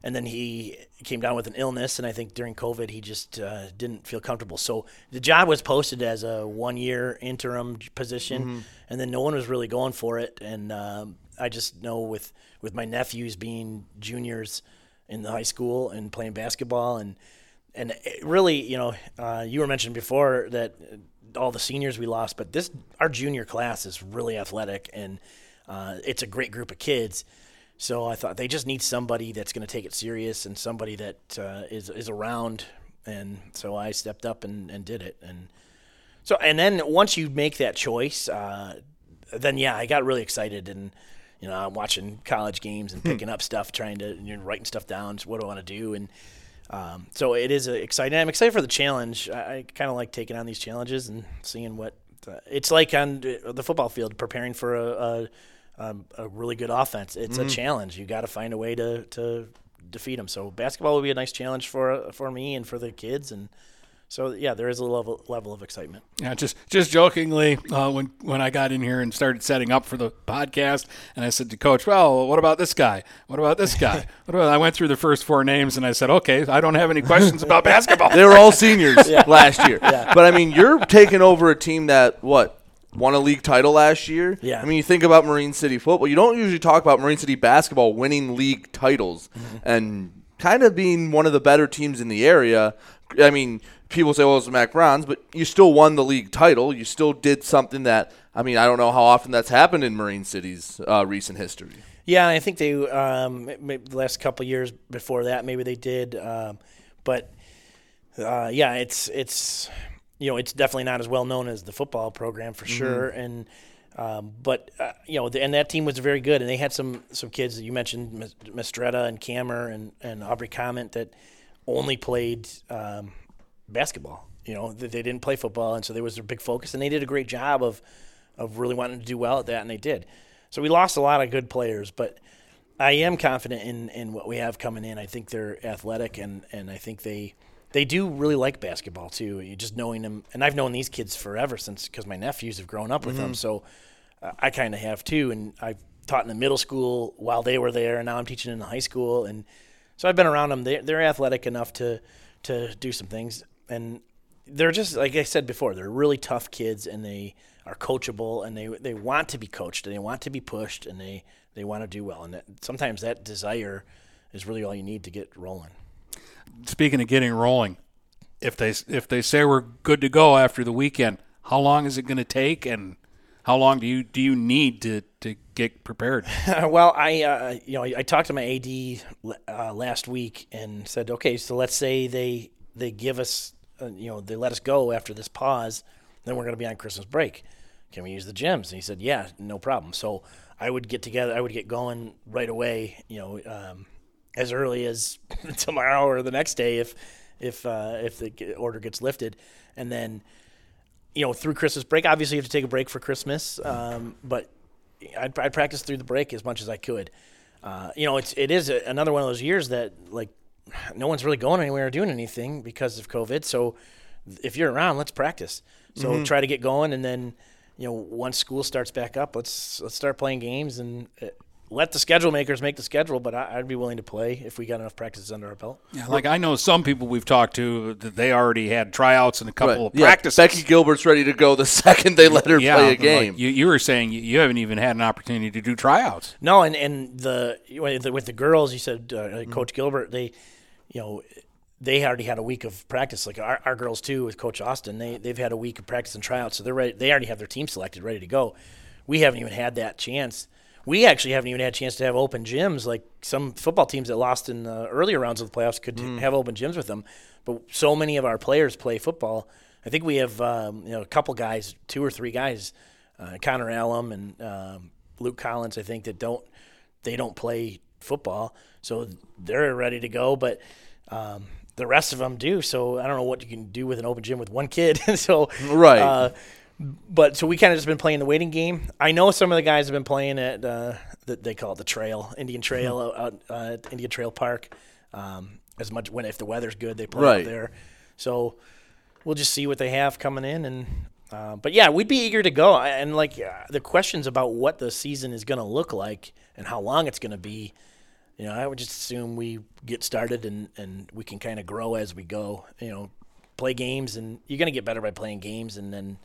and then he came down with an illness, and I think during COVID he just uh, didn't feel comfortable. So the job was posted as a one year interim position, and then no one was really going for it. And um, I just know with with my nephews being juniors in the high school and playing basketball and and it really you know uh, you were mentioning before that all the seniors we lost but this our junior class is really athletic and uh, it's a great group of kids so I thought they just need somebody that's going to take it serious and somebody that uh, is is around and so I stepped up and, and did it and so and then once you make that choice uh, then yeah I got really excited and you know, I'm watching college games and picking up stuff, trying to, you know, writing stuff down. What do I want to do? And um, so it is uh, exciting. I'm excited for the challenge. I, I kind of like taking on these challenges and seeing what it's like on the football field, preparing for a, a, um, a really good offense. It's a challenge. You got to find a way to, to defeat them. So basketball will be a nice challenge for for me and for the kids, and So yeah, there is a level level of excitement. Yeah, just just jokingly, uh, when when I got in here and started setting up for the podcast, and I said to Coach, "Well, what about this guy? What about this guy? [LAUGHS] What about?" I went through the first four names, and I said, "Okay, I don't have any questions about [LAUGHS] basketball." They were all seniors [LAUGHS] last year. But I mean, you're taking over a team that what won a league title last year. Yeah. I mean, you think about Marine City football. You don't usually talk about Marine City basketball winning league titles Mm-hmm. and kind of being one of the better teams in the area. I mean, people say, "Well, it's the Mac Browns," but you still won the league title. You still did something that I mean, I don't know how often that's happened in Marine City's uh, recent history. Yeah, I think they um, maybe the last couple of years before that maybe they did, um, but uh, yeah, it's it's you know it's definitely not as well known as the football program for sure, and um, but uh, you know the, and that team was very good, and they had some some kids that you mentioned, Mistretta and Camer and and Aubrey Comment that only played um, basketball. You know, they, they didn't play football, and so there was their big focus, and they did a great job of of really wanting to do well at that, and they did. So we lost a lot of good players, but I am confident in, in what we have coming in. I think they're athletic, and, and I think they they do really like basketball too. You just knowing them, and I've known these kids forever since because my nephews have grown up with them, so uh, I kind of have too. And I've taught in the middle school while they were there, and now I'm teaching in the high school, and so I've been around them. They're, they're athletic enough to to do some things, and they're just like I said before. They're really tough kids, and they are coachable, and they they want to be coached, and they want to be pushed, and they they want to do well. And that, sometimes that desire is really all you need to get rolling. Speaking of getting rolling, if they if they say we're good to go after the weekend, how long is it going to take, and how long do you do you need to, to get prepared? [LAUGHS] well, I uh, you know I, I talked to my AD uh, last week and said, okay, so let's say they they give us uh, you know they let us go after this pause, then we're going to be on Christmas break. Can we use the gyms? And he said, yeah, no problem. So I would get together, I would get going right away. You know, um, as early as [LAUGHS] tomorrow or the next day if if uh, if the order gets lifted, and then you know through Christmas break. Obviously, you have to take a break for Christmas, um, but I'd, I'd practice through the break as much as I could. Uh, you know, it's it is a, another one of those years that like [SIGHS] no one's really going anywhere or doing anything because of COVID. So if you're around, let's practice. So Mhm. try to get going, and then you know once school starts back up, let's let's start playing games and. Uh, let the schedule makers make the schedule, but I, I'd be willing to play if we got enough practices under our belt. Yeah, like I know some people we've talked to that they already had tryouts and a couple Right. of Yeah, practices. Becky Gilbert's ready to go the [LAUGHS] second they let her yeah, play a like game. you, you were saying you, you haven't even had an opportunity to do tryouts. No, and and the with the, with the girls, you said uh, Coach Gilbert, they, you know, they already had a week of practice. Like our, our girls too, with Coach Austin, they they've had a week of practice and tryouts, so they're ready. They already have their team selected, ready to go. We haven't even had that chance. We actually haven't even had a chance to have open gyms. Like some football teams that lost in the earlier rounds of the playoffs could Mm. have open gyms with them, but so many of our players play football. I think we have um, you know a couple guys, two or three guys, uh, Connor Allum and um, Luke Collins. I think that don't they don't play football, so they're ready to go. But um, the rest of them do. So I don't know what you can do with an open gym with one kid. [LAUGHS] so Right. Uh, but so we kind of just been playing the waiting game. I know some of the guys have been playing at uh, the, they call it the trail, Indian Trail Mm-hmm. out uh, at Indian Trail Park. Um, as much when if the weather's good, they play Right. out there. So we'll just see what they have coming in and. Uh, but yeah, we'd be eager to go. And like uh, the questions about what the season is going to look like and how long it's going to be, you know, I would just assume we get started and, and we can kind of grow as we go. You know, play games and you're going to get better by playing games and then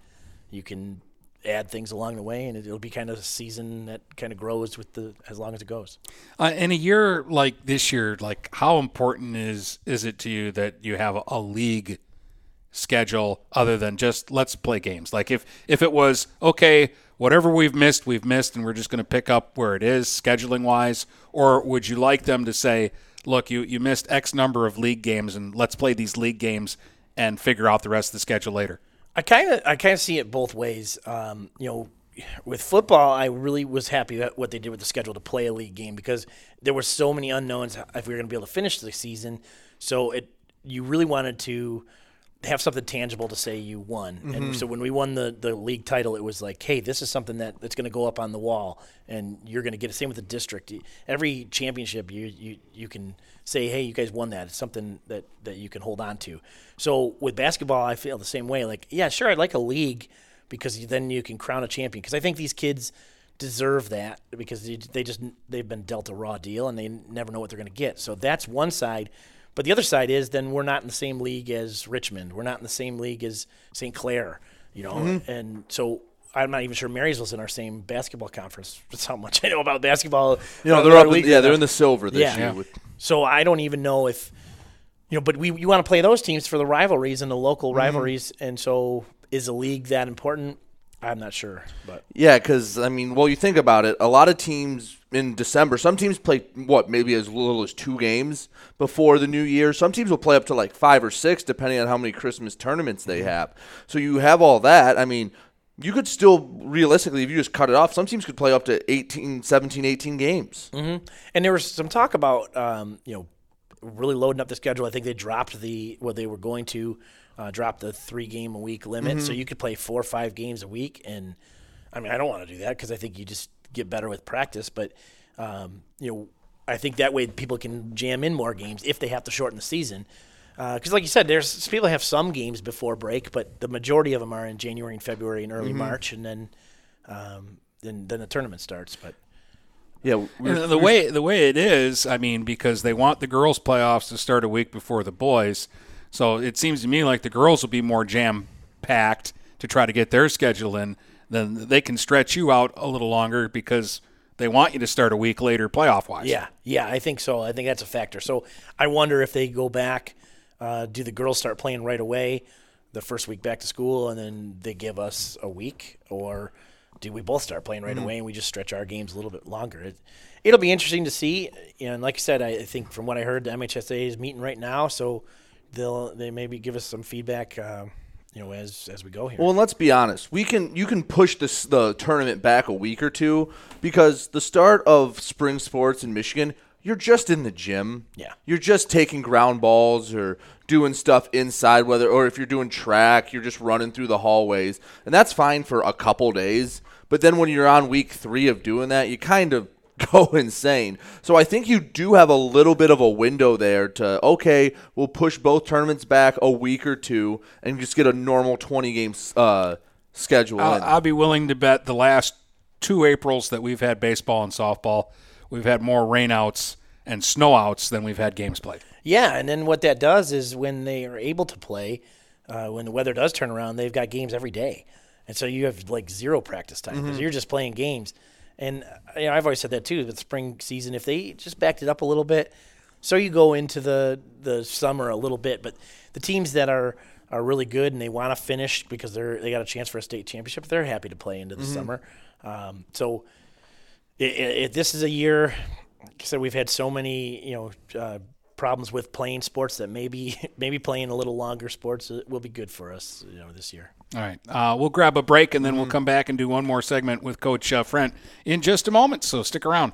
you can add things along the way and it'll be kind of a season that kind of grows with the as long as it goes. Uh, in a year like this year, like how important is is it to you that you have a, a league schedule other than just let's play games? Like if if it was okay, whatever we've missed, we've missed, and we're just going to pick up where it is scheduling wise, or would you like them to say, look, you you missed X number of league games, and let's play these league games and figure out the rest of the schedule later? I kind of I kind of see it both ways. Um, you know, with football, I really was happy that what they did with the schedule to play a league game because there were so many unknowns if we were going to be able to finish the season. So it you really wanted to have something tangible to say you won. Mm-hmm. And so when we won the, the league title, it was like, hey, this is something that, that's going to go up on the wall, and you're going to get it. Same with the district. Every championship, you, you you can say, hey, you guys won that. It's something that, that you can hold on to. So with basketball, I feel the same way. Like, yeah, sure, I'd like a league because then you can crown a champion. Because I think these kids deserve that because they, they just they've been dealt a raw deal and they never know what they're going to get. So that's one side. But the other side is then we're not in the same league as Richmond. We're not in the same league as St. Clair, you know. Mm-hmm. And so I'm not even sure Marysville's in our same basketball conference. [LAUGHS] That's how much I know about basketball. You know, Uh, they're up. In, yeah, they're in the silver this Yeah. year. With, So I don't even know if you know, but we you want to play those teams for the rivalries and the local rivalries, and so is a league that important? I'm not sure, but Yeah, because I mean, well, you think about it. A lot of teams in December, some teams play what maybe as little as two games before the new year. Some teams will play up to like five or six, depending on how many Christmas tournaments they have. So you have all that. I mean, you could still realistically, if you just cut it off, some teams could play up to 18, 17, 18 games. Mm-hmm. And there was some talk about, um, you know, really loading up the schedule. I think they dropped the what they were going to uh, drop the three game a week limit, so Mhm. you could play four or five games a week. And I mean, I don't want to do that because I think you just get better with practice. But um, you know, I think that way people can jam in more games if they have to shorten the season. Because, like you said, there's people have some games before break, but the majority of them are in January and February and early Mhm. March, and then um, then then the tournament starts. But Yeah, And the way the way it is, I mean, because they want the girls' playoffs to start a week before the boys, so it seems to me like the girls will be more jam packed to try to get their schedule in. Then they can stretch you out a little longer because they want you to start a week later, playoff wise. Yeah, yeah, I think so. I think that's a factor. So I wonder if they go back, uh, do the girls start playing right away, the first week back to school, and then they give us a week, or do we both start playing right Mhm. away and we just stretch our games a little bit longer? It, it'll be interesting to see. And like I said, I, I think from what I heard, the MHSA is meeting right now, so they'll they maybe give us some feedback, uh, you know, as as we go here. Well, and let's be honest. We can you can push this the tournament back a week or two because the start of spring sports in Michigan, you're just in the gym. Yeah. You're just taking ground balls or doing stuff inside whether or if you're doing track, you're just running through the hallways. And that's fine for a couple days, but then when you're on week 3 of doing that, you kind of [LAUGHS] go insane. So I think you do have a little bit of a window there to okay, we'll push both tournaments back a week or two and just get a normal 20 game uh, schedule I'll, in. I'll be willing to bet the last two Aprils that we've had baseball and softball, we've had more rainouts and snowouts than we've had games played. Yeah, and then what that does is when they are able to play, uh, when the weather does turn around, they've got games every day, and so you have like zero practice time because Mhm. you're just playing games. And you know, I've always said that too. With spring season, if they just backed it up a little bit, so you go into the the summer a little bit, but the teams that are are really good and they want to finish because they're they got a chance for a state championship, they're happy to play into the Mhm. summer. Um, so i i this is a year. Like I said, we've had so many, you know, uh, problems with playing sports that maybe [LAUGHS] maybe playing a little longer sports uh, will be good for us, you know, this year. All right. Uh, we'll grab a break and then we'll come back and do one more segment with Coach uh, Frent in just a moment. So stick around.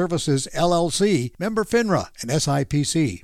LLC, member FINRA and SIPC.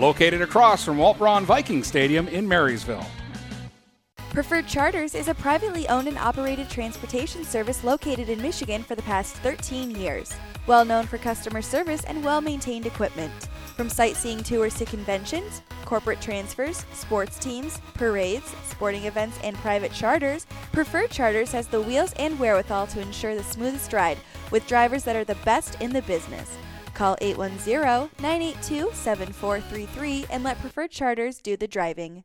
Located across from Walt Braun Viking Stadium in Marysville. Preferred Charters is a privately owned and operated transportation service located in Michigan for the past 13 years. Well known for customer service and well maintained equipment. From sightseeing tours to conventions, corporate transfers, sports teams, parades, sporting events, and private charters, Preferred Charters has the wheels and wherewithal to ensure the smoothest ride with drivers that are the best in the business. Call 810 982 7433 and let Preferred Charters do the driving.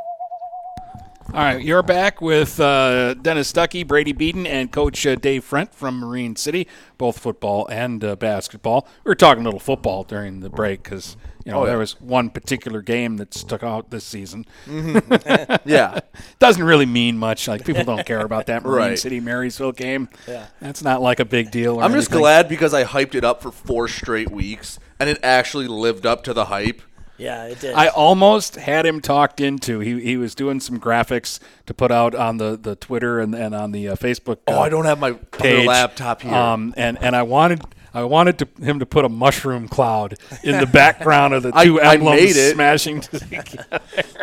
All right, you're back with uh, Dennis Stuckey, Brady Beaton, and Coach uh, Dave Frent from Marine City, both football and uh, basketball. We were talking a little football during the break because you know Oh, yeah. there was one particular game that stuck out this season. Mhm. [LAUGHS] Yeah. [LAUGHS] doesn't really mean much. Like people don't care about that [LAUGHS] Marine Right. City Marysville game. Yeah. that's not like a big deal. Or I'm just glad because I hyped it up for four straight weeks and it actually lived up to the hype. Yeah, it did. I almost had him talked into. He he was doing some graphics to put out on the, the Twitter and, and on the uh, Facebook. Oh, uh, I don't have my page. laptop here. Um, and and I wanted I wanted to, him to put a mushroom cloud in the background of the [LAUGHS] two I emblems made it. smashing [LAUGHS] together.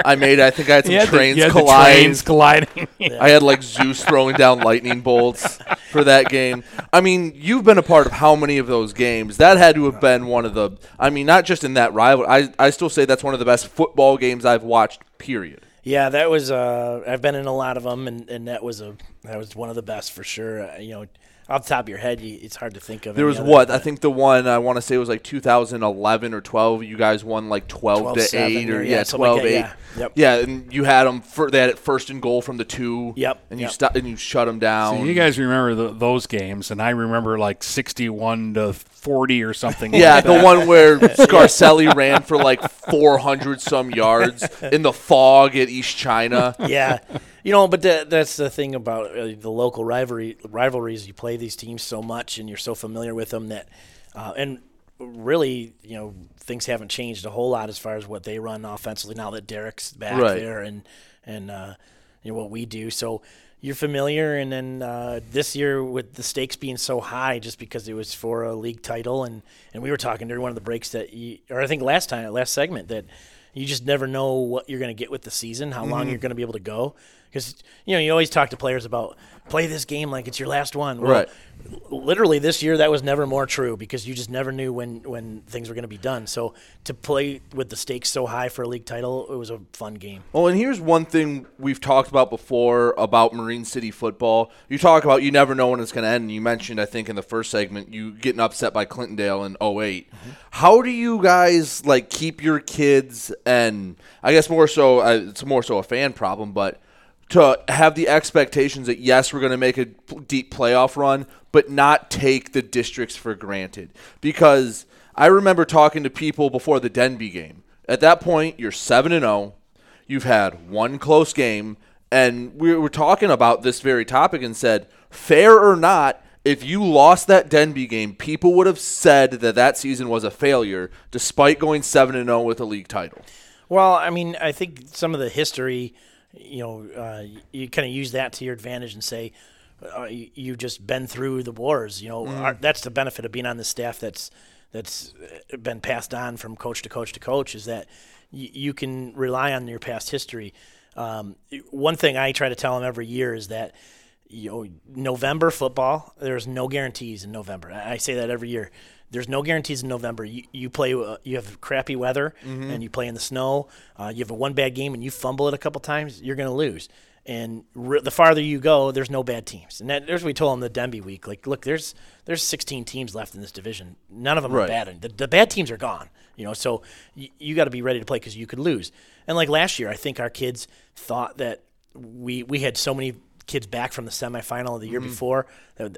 I made. It. I think I had some had trains you had the colliding. trains colliding. [LAUGHS] I had like Zeus throwing down lightning bolts for that game. I mean, you've been a part of how many of those games? That had to have been one of the. I mean, not just in that rival. I I still say that's one of the best football games I've watched. Period. Yeah, that was. Uh, I've been in a lot of them, and, and that was a that was one of the best for sure. Uh, you know, off the top of your head, you, it's hard to think of. There any was other, what I think the one I want to say was like 2011 or 12. You guys won like 12, to 12-7 eight or or- yeah, yeah, 12 like 8. yeah. Yep. Yeah, and you had them. For, they had it first and goal from the two. Yep, And you yep. stu- and you shut them down. So you guys remember the, those games, and I remember like sixty-one to forty or something. Yeah, like the that. one where [LAUGHS] Scarcelli ran for like 400 some yards in the fog at East China. yeah, you know, but that, that's the thing about uh, the local rivalry rivalries. You play these teams so much, and you're so familiar with them that, uh, and really, you know, things haven't changed a whole lot as far as what they run offensively now that Derek's back Right. there, and and uh, you know what we do. So you're familiar, and then uh, this year with the stakes being so high, just because it was for a league title, and and we were talking during one of the breaks that, you, or I think last time, last segment that you just never know what you're going to get with the season, how long Mhm. you're going to be able to go. Because you know you always talk to players about play this game like it's your last one. Well, Right. Literally this year, that was never more true because you just never knew when when things were going to be done. So to play with the stakes so high for a league title, it was a fun game. Well, and here's one thing we've talked about before about Marine City football. You talk about you never know when it's going to end. And you mentioned, I think, in the first segment, you getting upset by Clintondale in 8 How do you guys like keep your kids and I guess more so, uh, it's more so a fan problem, but to have the expectations that yes, we're going to make a deep playoff run, but not take the districts for granted. Because I remember talking to people before the Denby game. At that point, you're seven and zero. You've had one close game, and we were talking about this very topic and said, fair or not, if you lost that Denby game, people would have said that that season was a failure, despite going seven and zero with a league title. Well, I mean, I think some of the history, you know, uh, you kind of use that to your advantage and say uh, you, you've just been through the wars. You know, Mm. our, that's the benefit of being on the staff. That's that's uh, been passed on from coach to coach to coach is that y- you can rely on your past history. Um, one thing I try to tell them every year is that you know November football. There's no guarantees in November. I I say that every year. There's no guarantees in November. You, you play. Uh, you have crappy weather, Mhm. and you play in the snow. Uh, you have a one bad game, and you fumble it a couple times. You're going to lose. And re- the farther you go, there's no bad teams. And that, there's what we told them the Denby week. Like, look, there's there's 16 teams left in this division. None of them are bad. The, the bad teams are gone. You know, so y- you got to be ready to play because you could lose. And like last year, I think our kids thought that we we had so many kids back from the semifinal of the year Mhm. before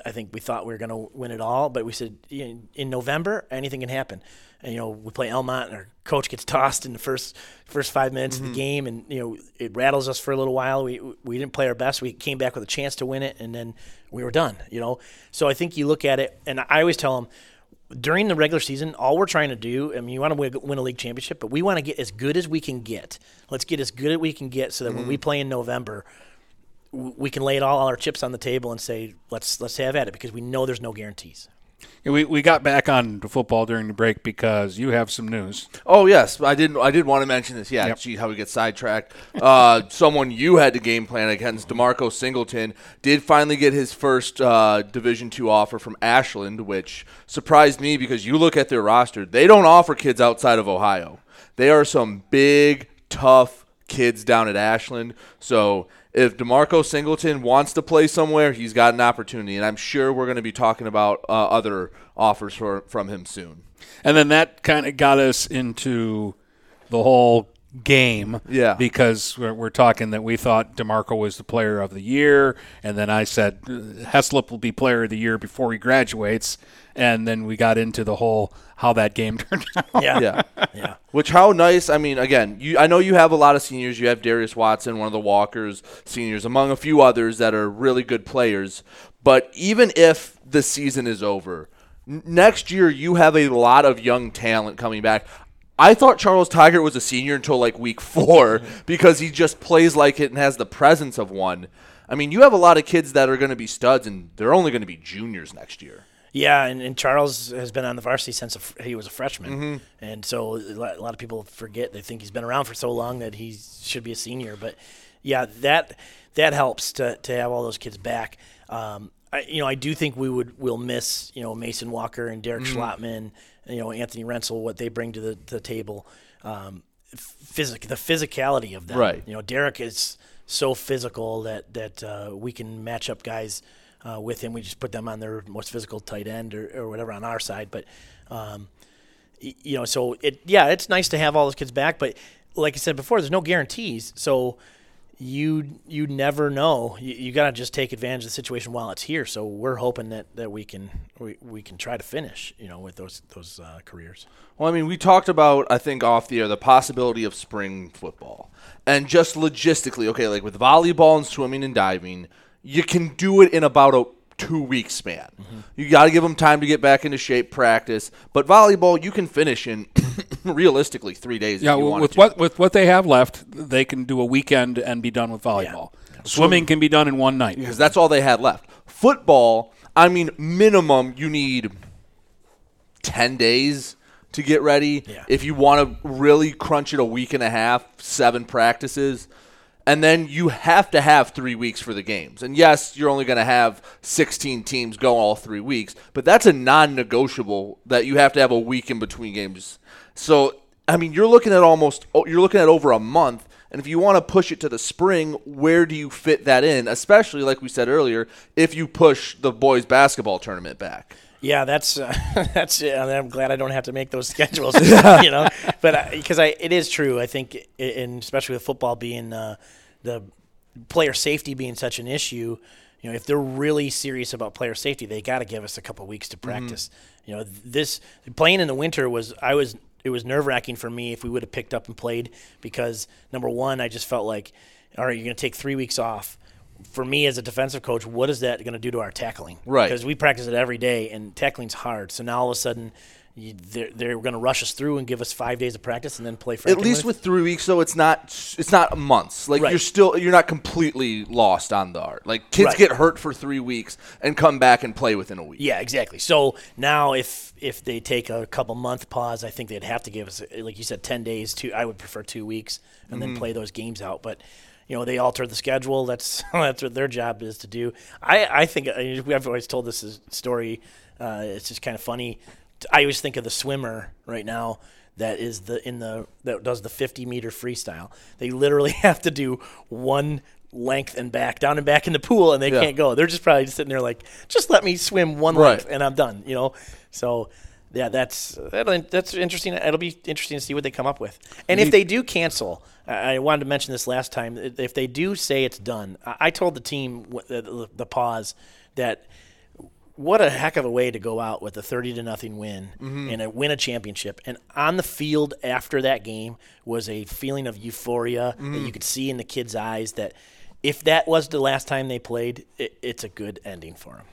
I think we thought we were going to win it all. But we said in, in November anything can happen. And you know we play Almont and our coach gets [LAUGHS] tossed in the first first five minutes of Mhm. the game, and you know it rattles us for a little while. We we didn't play our best. We came back with a chance to win it, and then we were done. You know, so I think you look at it, and I always tell them during the regular season, all we're trying to do, I mean, you want to win, a league championship, but we want to get as good as we can get. Let's get as good as we can get so that when we Mhm. play in November, we can lay it all our chips on the table and say, let's let's have at it because we know there's no guarantees. Yeah, We, we got back on to football during the break because you have some news. Oh yes, I didn't. I did want to mention this. Yeah, Yep. gee, how we get sidetracked. Uh, [LAUGHS] someone you had to game plan against, Demarco Singleton, did finally get his first uh, Division two offer from Ashland, which surprised me because you look at their roster, they don't offer kids outside of Ohio. They are some big, tough kids down at Ashland. So if Demarco Singleton wants to play somewhere, he's got an opportunity, and I'm sure we're going to be talking about uh, other offers for, from him soon. And then that kind of got us into the whole game. Yeah. Because we're, we're talking that we thought DeMarco was the player of the year. And then I said uh, Heslop will be player of the year before he graduates. And then we got into the whole how that game [LAUGHS] turned out. yeah, yeah. Which how nice. I mean, again, you I know you have a lot of seniors. You have Darius Watson, one of the Walkers seniors, among a few others that are really good players. But even if the season is over, next year you have a lot of young talent coming back. I thought Charles Tigert was a senior until like week four [LAUGHS] because he just plays like it and has the presence of one. I mean, you have a lot of kids that are going to be studs, and they're only going to be juniors next year. Yeah, and, and Charles has been on the varsity since he was a freshman, Mhm. and so a lot, of people forget they think he's been around for so long that he should be a senior. But yeah, that that helps to, to have all those kids back. Um, I, you know, I do think we would will miss you know Mason Walker and Derek Mhm. Schlottman, you know Anthony Rensel, what they bring to the, the table. Um, physic the physicality of them. Right. You know, Derek is so physical that that uh, we can match up guys uh, with him. We just put them on their most physical tight end or, or whatever on our side. But um, y- you know, so it yeah, it's nice to have all those kids back. But like I said before, there's no guarantees. So you you never know. You, you got to just take advantage of the situation while it's here. So we're hoping that, that we can we, we can try to finish. You know, with those those uh, careers. Well, I mean, we talked about, I think, off the air, the possibility of spring football. And just logistically, okay, like with volleyball and swimming and diving, you can do it in about a two week span. You got to give them time to get back into shape, practice. But volleyball, you can finish in [COUGHS] realistically three days. Yeah, if you w- with to. what with what they have left, they can do a weekend and be done with volleyball. Swimming can be done in one night because that's all they had left. Football, I mean, minimum you need ten days to get ready. If you want to really crunch it a week and a half, seven practices, And then you have to have three weeks for the games. And yes, you're only going to have 16 teams go all three weeks, but that's a non negotiable that you have to have a week in between games. So, I mean, you're looking at almost, oh, you're looking at over a month. And if you want to push it to the spring, where do you fit that in? Especially, like we said earlier, if you push the boys' basketball tournament back. Yeah, that's uh, [LAUGHS] that's. Uh, I'm glad I don't have to make those [LAUGHS] schedules. [LAUGHS] you know, but because I, it is true. I think, and especially with football being uh, the player safety being such an issue, you know, if they're really serious about player safety, they got to give us a couple weeks to practice. Mm-hmm. You know, this playing in the winter was I was it was nerve wracking for me if we would have picked up and played because number one, I just felt like, all right, you're going to take three weeks off for me as a defensive coach, what is that going to do to our tackling? Right. Because we practice it every day, and tackling's hard. So now all of a sudden, you, they're, they're going to rush us through and give us five days of practice and then play. For at least with three weeks, though, it's not it's not months. Like Right. you're still you're not completely lost on the art. Like kids Right. get hurt for three weeks and come back and play within a week. Yeah, exactly. So now, if if they take a couple month pause, I think they'd have to give us, like you said, ten days. To I would prefer two weeks and then Mhm. play those games out. But you know, they alter the schedule. That's [LAUGHS] that's what their job is to do. I I think I- I've always told this story. Uh, it's just kind of funny. I always think of the swimmer right now that is the in the that does the 50 meter freestyle. They literally [LAUGHS] have to do one length and back, down and back in the pool, and they Yeah. can't go. They're just probably just sitting there like, just let me swim one Right. length and I'm done. You know, so. Yeah, that's that'll, that's interesting. It'll be interesting to see what they come up with. And if they do cancel, I wanted to mention this last time. If they do say it's done, I told the team the, the pause that what a heck of a way to go out with a 30 to nothing win Mhm. and a win a championship. And on the field after that game was a feeling of euphoria that Mhm. you could see in the kids' eyes that if that was the last time they played, it, it's a good ending for them.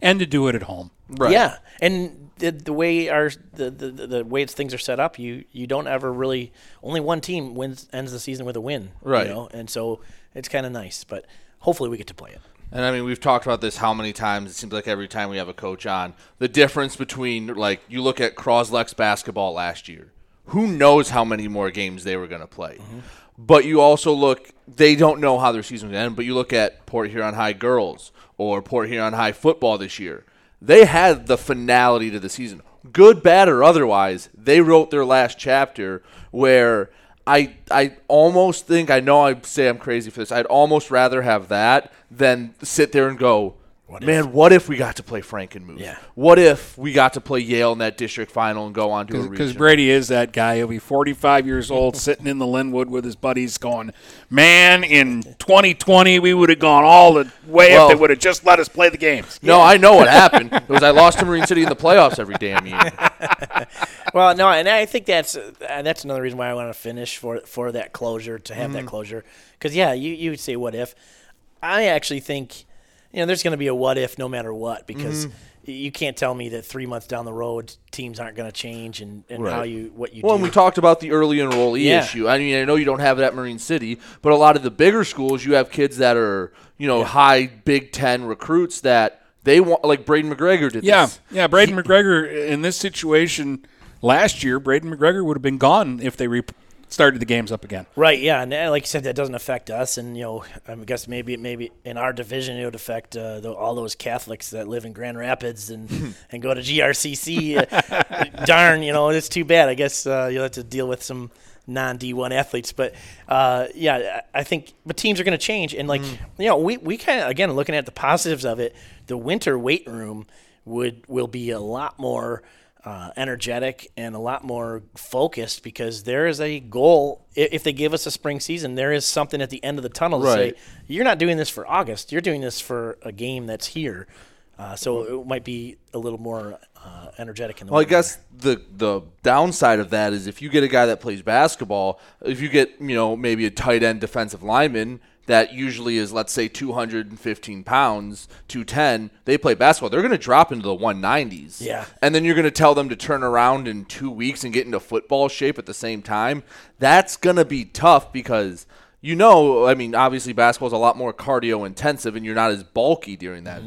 And to do it at home. Right. Yeah, and the, the way our the, the the way it's, things are set up, you you don't ever really only one team wins ends the season with a win, Right. You know, and so it's kind of nice, but hopefully we get to play it. And I mean, we've talked about this how many times? It seems like every time we have a coach on, the difference between like you look at Croslex basketball last year. Who knows how many more games they were going to play? Mm-hmm. But you also look; they don't know how their season will end. But you look at Port Huron High girls or Port Huron High football this year. They had the finality to the season, good, bad, or otherwise. They wrote their last chapter where I I almost think I know I say I'm crazy for this. I'd almost rather have that than sit there and go, man, what if we got to play Frankenmuth? Yeah. What if we got to play Yale in that district final and go on to a region? Because? Brady is that guy. He'll be 45 years old, [LAUGHS] sitting in the Linwood with his buddies, going, "Man, in 2020 we would have gone all the way Well- if they would have just let us play the games." No, I know what happened. [LAUGHS] It was I lost to Marine City in the playoffs every damn year. [LAUGHS] well, no, and I think that's uh, that's another reason why I want to finish for for that closure to have that Mhm. closure. Because yeah, you you would say what if? I actually think you know there's going to be a what if no matter what because. Mhm. You can't tell me that three months down the road teams aren't going to change and, and how you what you well, do. and we talked about the early enrollee Yeah. issue. I mean, I know you don't have that at Marine City, but a lot of the bigger schools, you have kids that are, you know, high Big Ten recruits that they want, like Braiden McGregor did. Yeah, this. yeah. Braiden McGregor in this situation last year, Braiden McGregor would have been gone if they re- started the games up again. Right, yeah, and uh, like you said, that doesn't affect us, and you know, I guess maybe maybe in our division it would affect uh, the, all those Catholics that live in Grand Rapids and [LAUGHS] and go to GRCC. Uh, darn, you know, it's too bad. I guess uh, you'll have to deal with some non D one athletes, but uh, yeah, I think but teams are going to change, and like you know, we we kind of again looking at the positives of it, the winter weight room would will be a lot more uh, energetic and a lot more focused because there is a goal. If they give us a spring season, there is something at the end of the tunnel to Right. say, you're not doing this for August. You're doing this for a game that's here. Uh, so it might be a little more uh, energetic in the Well, I guess the the downside of that is if you get a guy that plays basketball, if you get you know maybe a tight end defensive lineman that usually is let's say 215 pounds, 210, they play basketball, they're going to drop into the 190s. Yeah. And then you're going to tell them to turn around in two weeks and get into football shape at the same time. That's going to be tough because. You know, I mean, obviously basketball is a lot more cardio intensive, and you're not as bulky during that.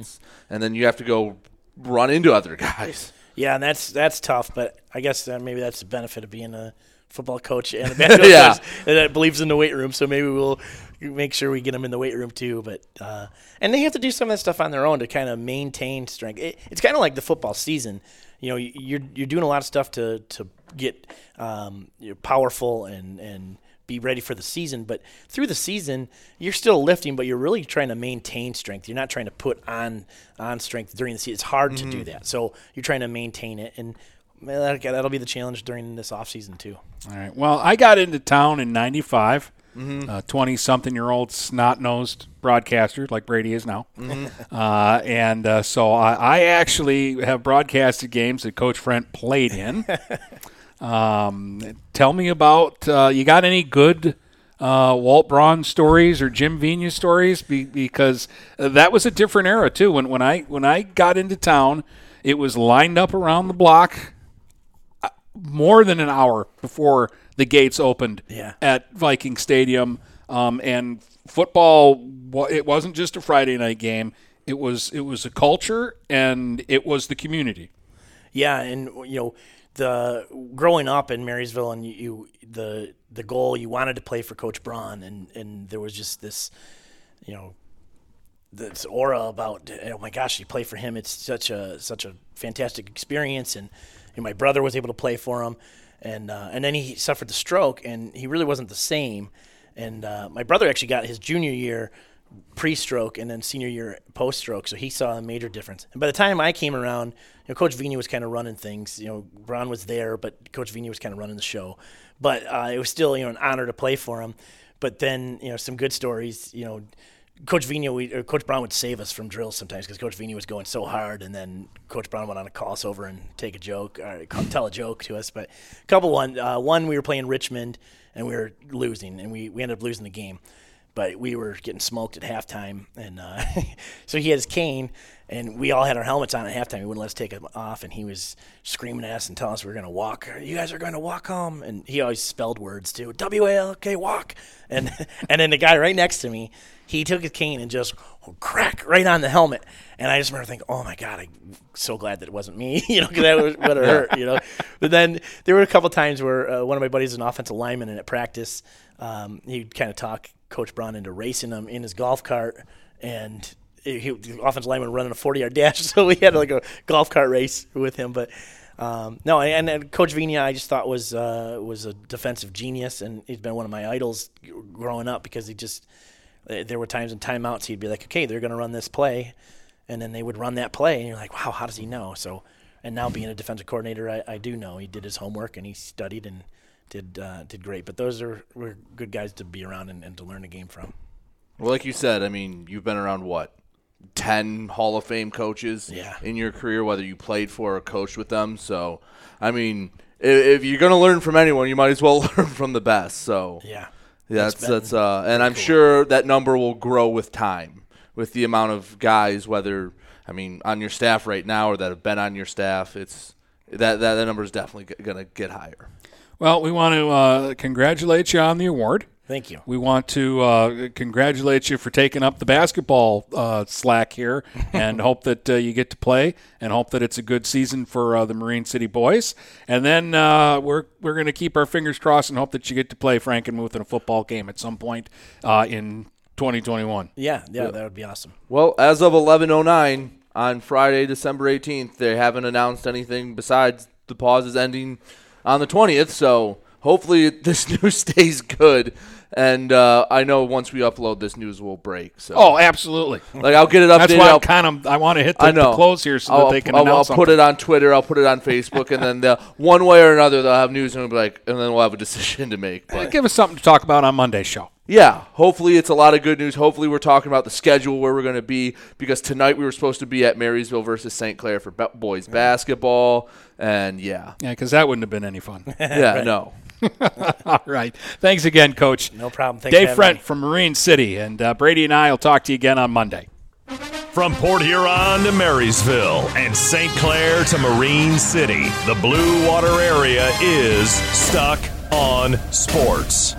And then you have to go run into other guys. Yeah, and that's that's tough, but I guess uh, maybe that's the benefit of being a football coach and a [LAUGHS] basketball Yeah. coach that believes in the weight room. So maybe we'll make sure we get them in the weight room too. But uh, and they have to do some of that stuff on their own to kind of maintain strength. It, it's kind of like the football season. You know, you're you're doing a lot of stuff to to get um, you're powerful and and be ready for the season. But through the season, you're still lifting, but you're really trying to maintain strength. You're not trying to put on on strength during the season. It's hard to do Mhm. that. So you're trying to maintain it, and man, that, that'll be the challenge during this off season too. All right. Well, I got into town in '95. Mhm. Uh, Twenty-something-year-old snot-nosed broadcaster like Brady is now, Mhm. uh, and uh, so I, I actually have broadcasted games that Coach Frent played in. [LAUGHS] um, tell me about uh, you got any good uh, Walt Braun stories or Jim Vina stories? Be, because uh, that was a different era too. When when I when I got into town, it was lined up around the block uh, more than an hour before the gates opened Yeah. at Viking Stadium. Um, and football, it wasn't just a Friday night game. It was it was a culture and it was the community. Yeah, and you know, the growing up in Marysville, and you, you the the goal you wanted to play for Coach Braun, and and there was just this, you know, this aura about oh my gosh, you play for him. It's such a such a fantastic experience, and, and my brother was able to play for him, and uh, and then he suffered the stroke, and he really wasn't the same. And uh, my brother actually got his junior year pre-stroke and then senior year post-stroke, so he saw a major difference. And by the time I came around, you know, Coach Vini was kind of running things. You know, Braun was there, but Coach Vini was kind of running the show. But uh, it was still, you know, an honor to play for him. But then, you know, some good stories. You know, Coach Vini, we, or Coach Braun would save us from drills sometimes because Coach Vini was going so hard, and then Coach Braun went on to call us over and take a joke or tell a joke to us. But a couple one, uh, one we were playing Richmond and we were losing, and we, we ended up losing the game but we were getting smoked at halftime, and uh, [LAUGHS] so he had his cane, and we all had our helmets on at halftime. He wouldn't let us take them off, and he was screaming at us and telling us we were going to walk. You guys are going to walk home, and he always spelled words too. W A L K walk, and [LAUGHS] and then the guy right next to me, he took his cane and just crack right on the helmet, and I just remember thinking, oh my god, I'm so glad that it wasn't me, [LAUGHS] you know, because that would have hurt, you know. But then there were a couple times where uh, one of my buddies is an offensive lineman, and at practice, um, he'd kind of talk Coach Braun into racing him in his golf cart, and he, he the offensive lineman running a 40 yard dash, [LAUGHS] so we had like a golf cart race with him. But um, no, and, and Coach Vina, I just thought was uh, was a defensive genius, and he's been one of my idols growing up because he just uh, there were times in timeouts he'd be like, okay, they're going to run this play, and then they would run that play, and you're like, wow, how does he know? So, and now being a defensive coordinator, I, I do know he did his homework and he studied and did uh, did great. But those are were good guys to be around and, and to learn the game from. Well, like you said, I mean, you've been around what? 10 Hall of Fame coaches Yeah. in your career, whether you played for or coached with them. So, I mean, if, if you're going to learn from anyone, you might as well [LAUGHS] learn from the best. So, Yeah. yeah, That's that's that's, uh, and I'm sure that number will grow with time, with the amount of guys, whether I mean on your staff right now or that have been on your staff. It's that that, that number is definitely going to get higher. Well, we want to uh, congratulate you on the award. Thank you. We want to uh, congratulate you for taking up the basketball uh, slack here, [LAUGHS] and hope that uh, you get to play, and hope that it's a good season for uh, the Marine City boys. And then uh, we're we're going to keep our fingers crossed and hope that you get to play Frankenmuth in a football game at some point uh, in 2021. Yeah, yeah, that would be awesome. Well, as of 11:09 on Friday, December 18th, they haven't announced anything besides the pause is ending on the 20th. So hopefully [LAUGHS] this news stays good. And uh, I know once we upload, this news will break. So Oh, absolutely. Like I'll get it updated. That's why I'll- I'm kind of I want to hit the, I know. the close here so I'll, that they can I'll, announce I'll put something. it on Twitter. I'll put it on Facebook, and then they'll- one way or another they'll have news, and we'll be like, and then we'll have a decision to make. Uh, But Give us something to talk about on Monday's show. yeah, hopefully it's a lot of good news. Hopefully we're talking about the schedule where we're going to be because tonight we were supposed to be at Marysville versus St. Clair for be- boys basketball, and yeah, Yeah, because that wouldn't have been any fun. yeah, [LAUGHS] no. [LAUGHS] All right. Thanks again, Coach. No problem. Thanks for Dave having Frent me. from Marine City. And uh, Brady and I will talk to you again on Monday. From Port Huron to Marysville and St. Clair to Marine City, the Blue Water area is stuck on sports.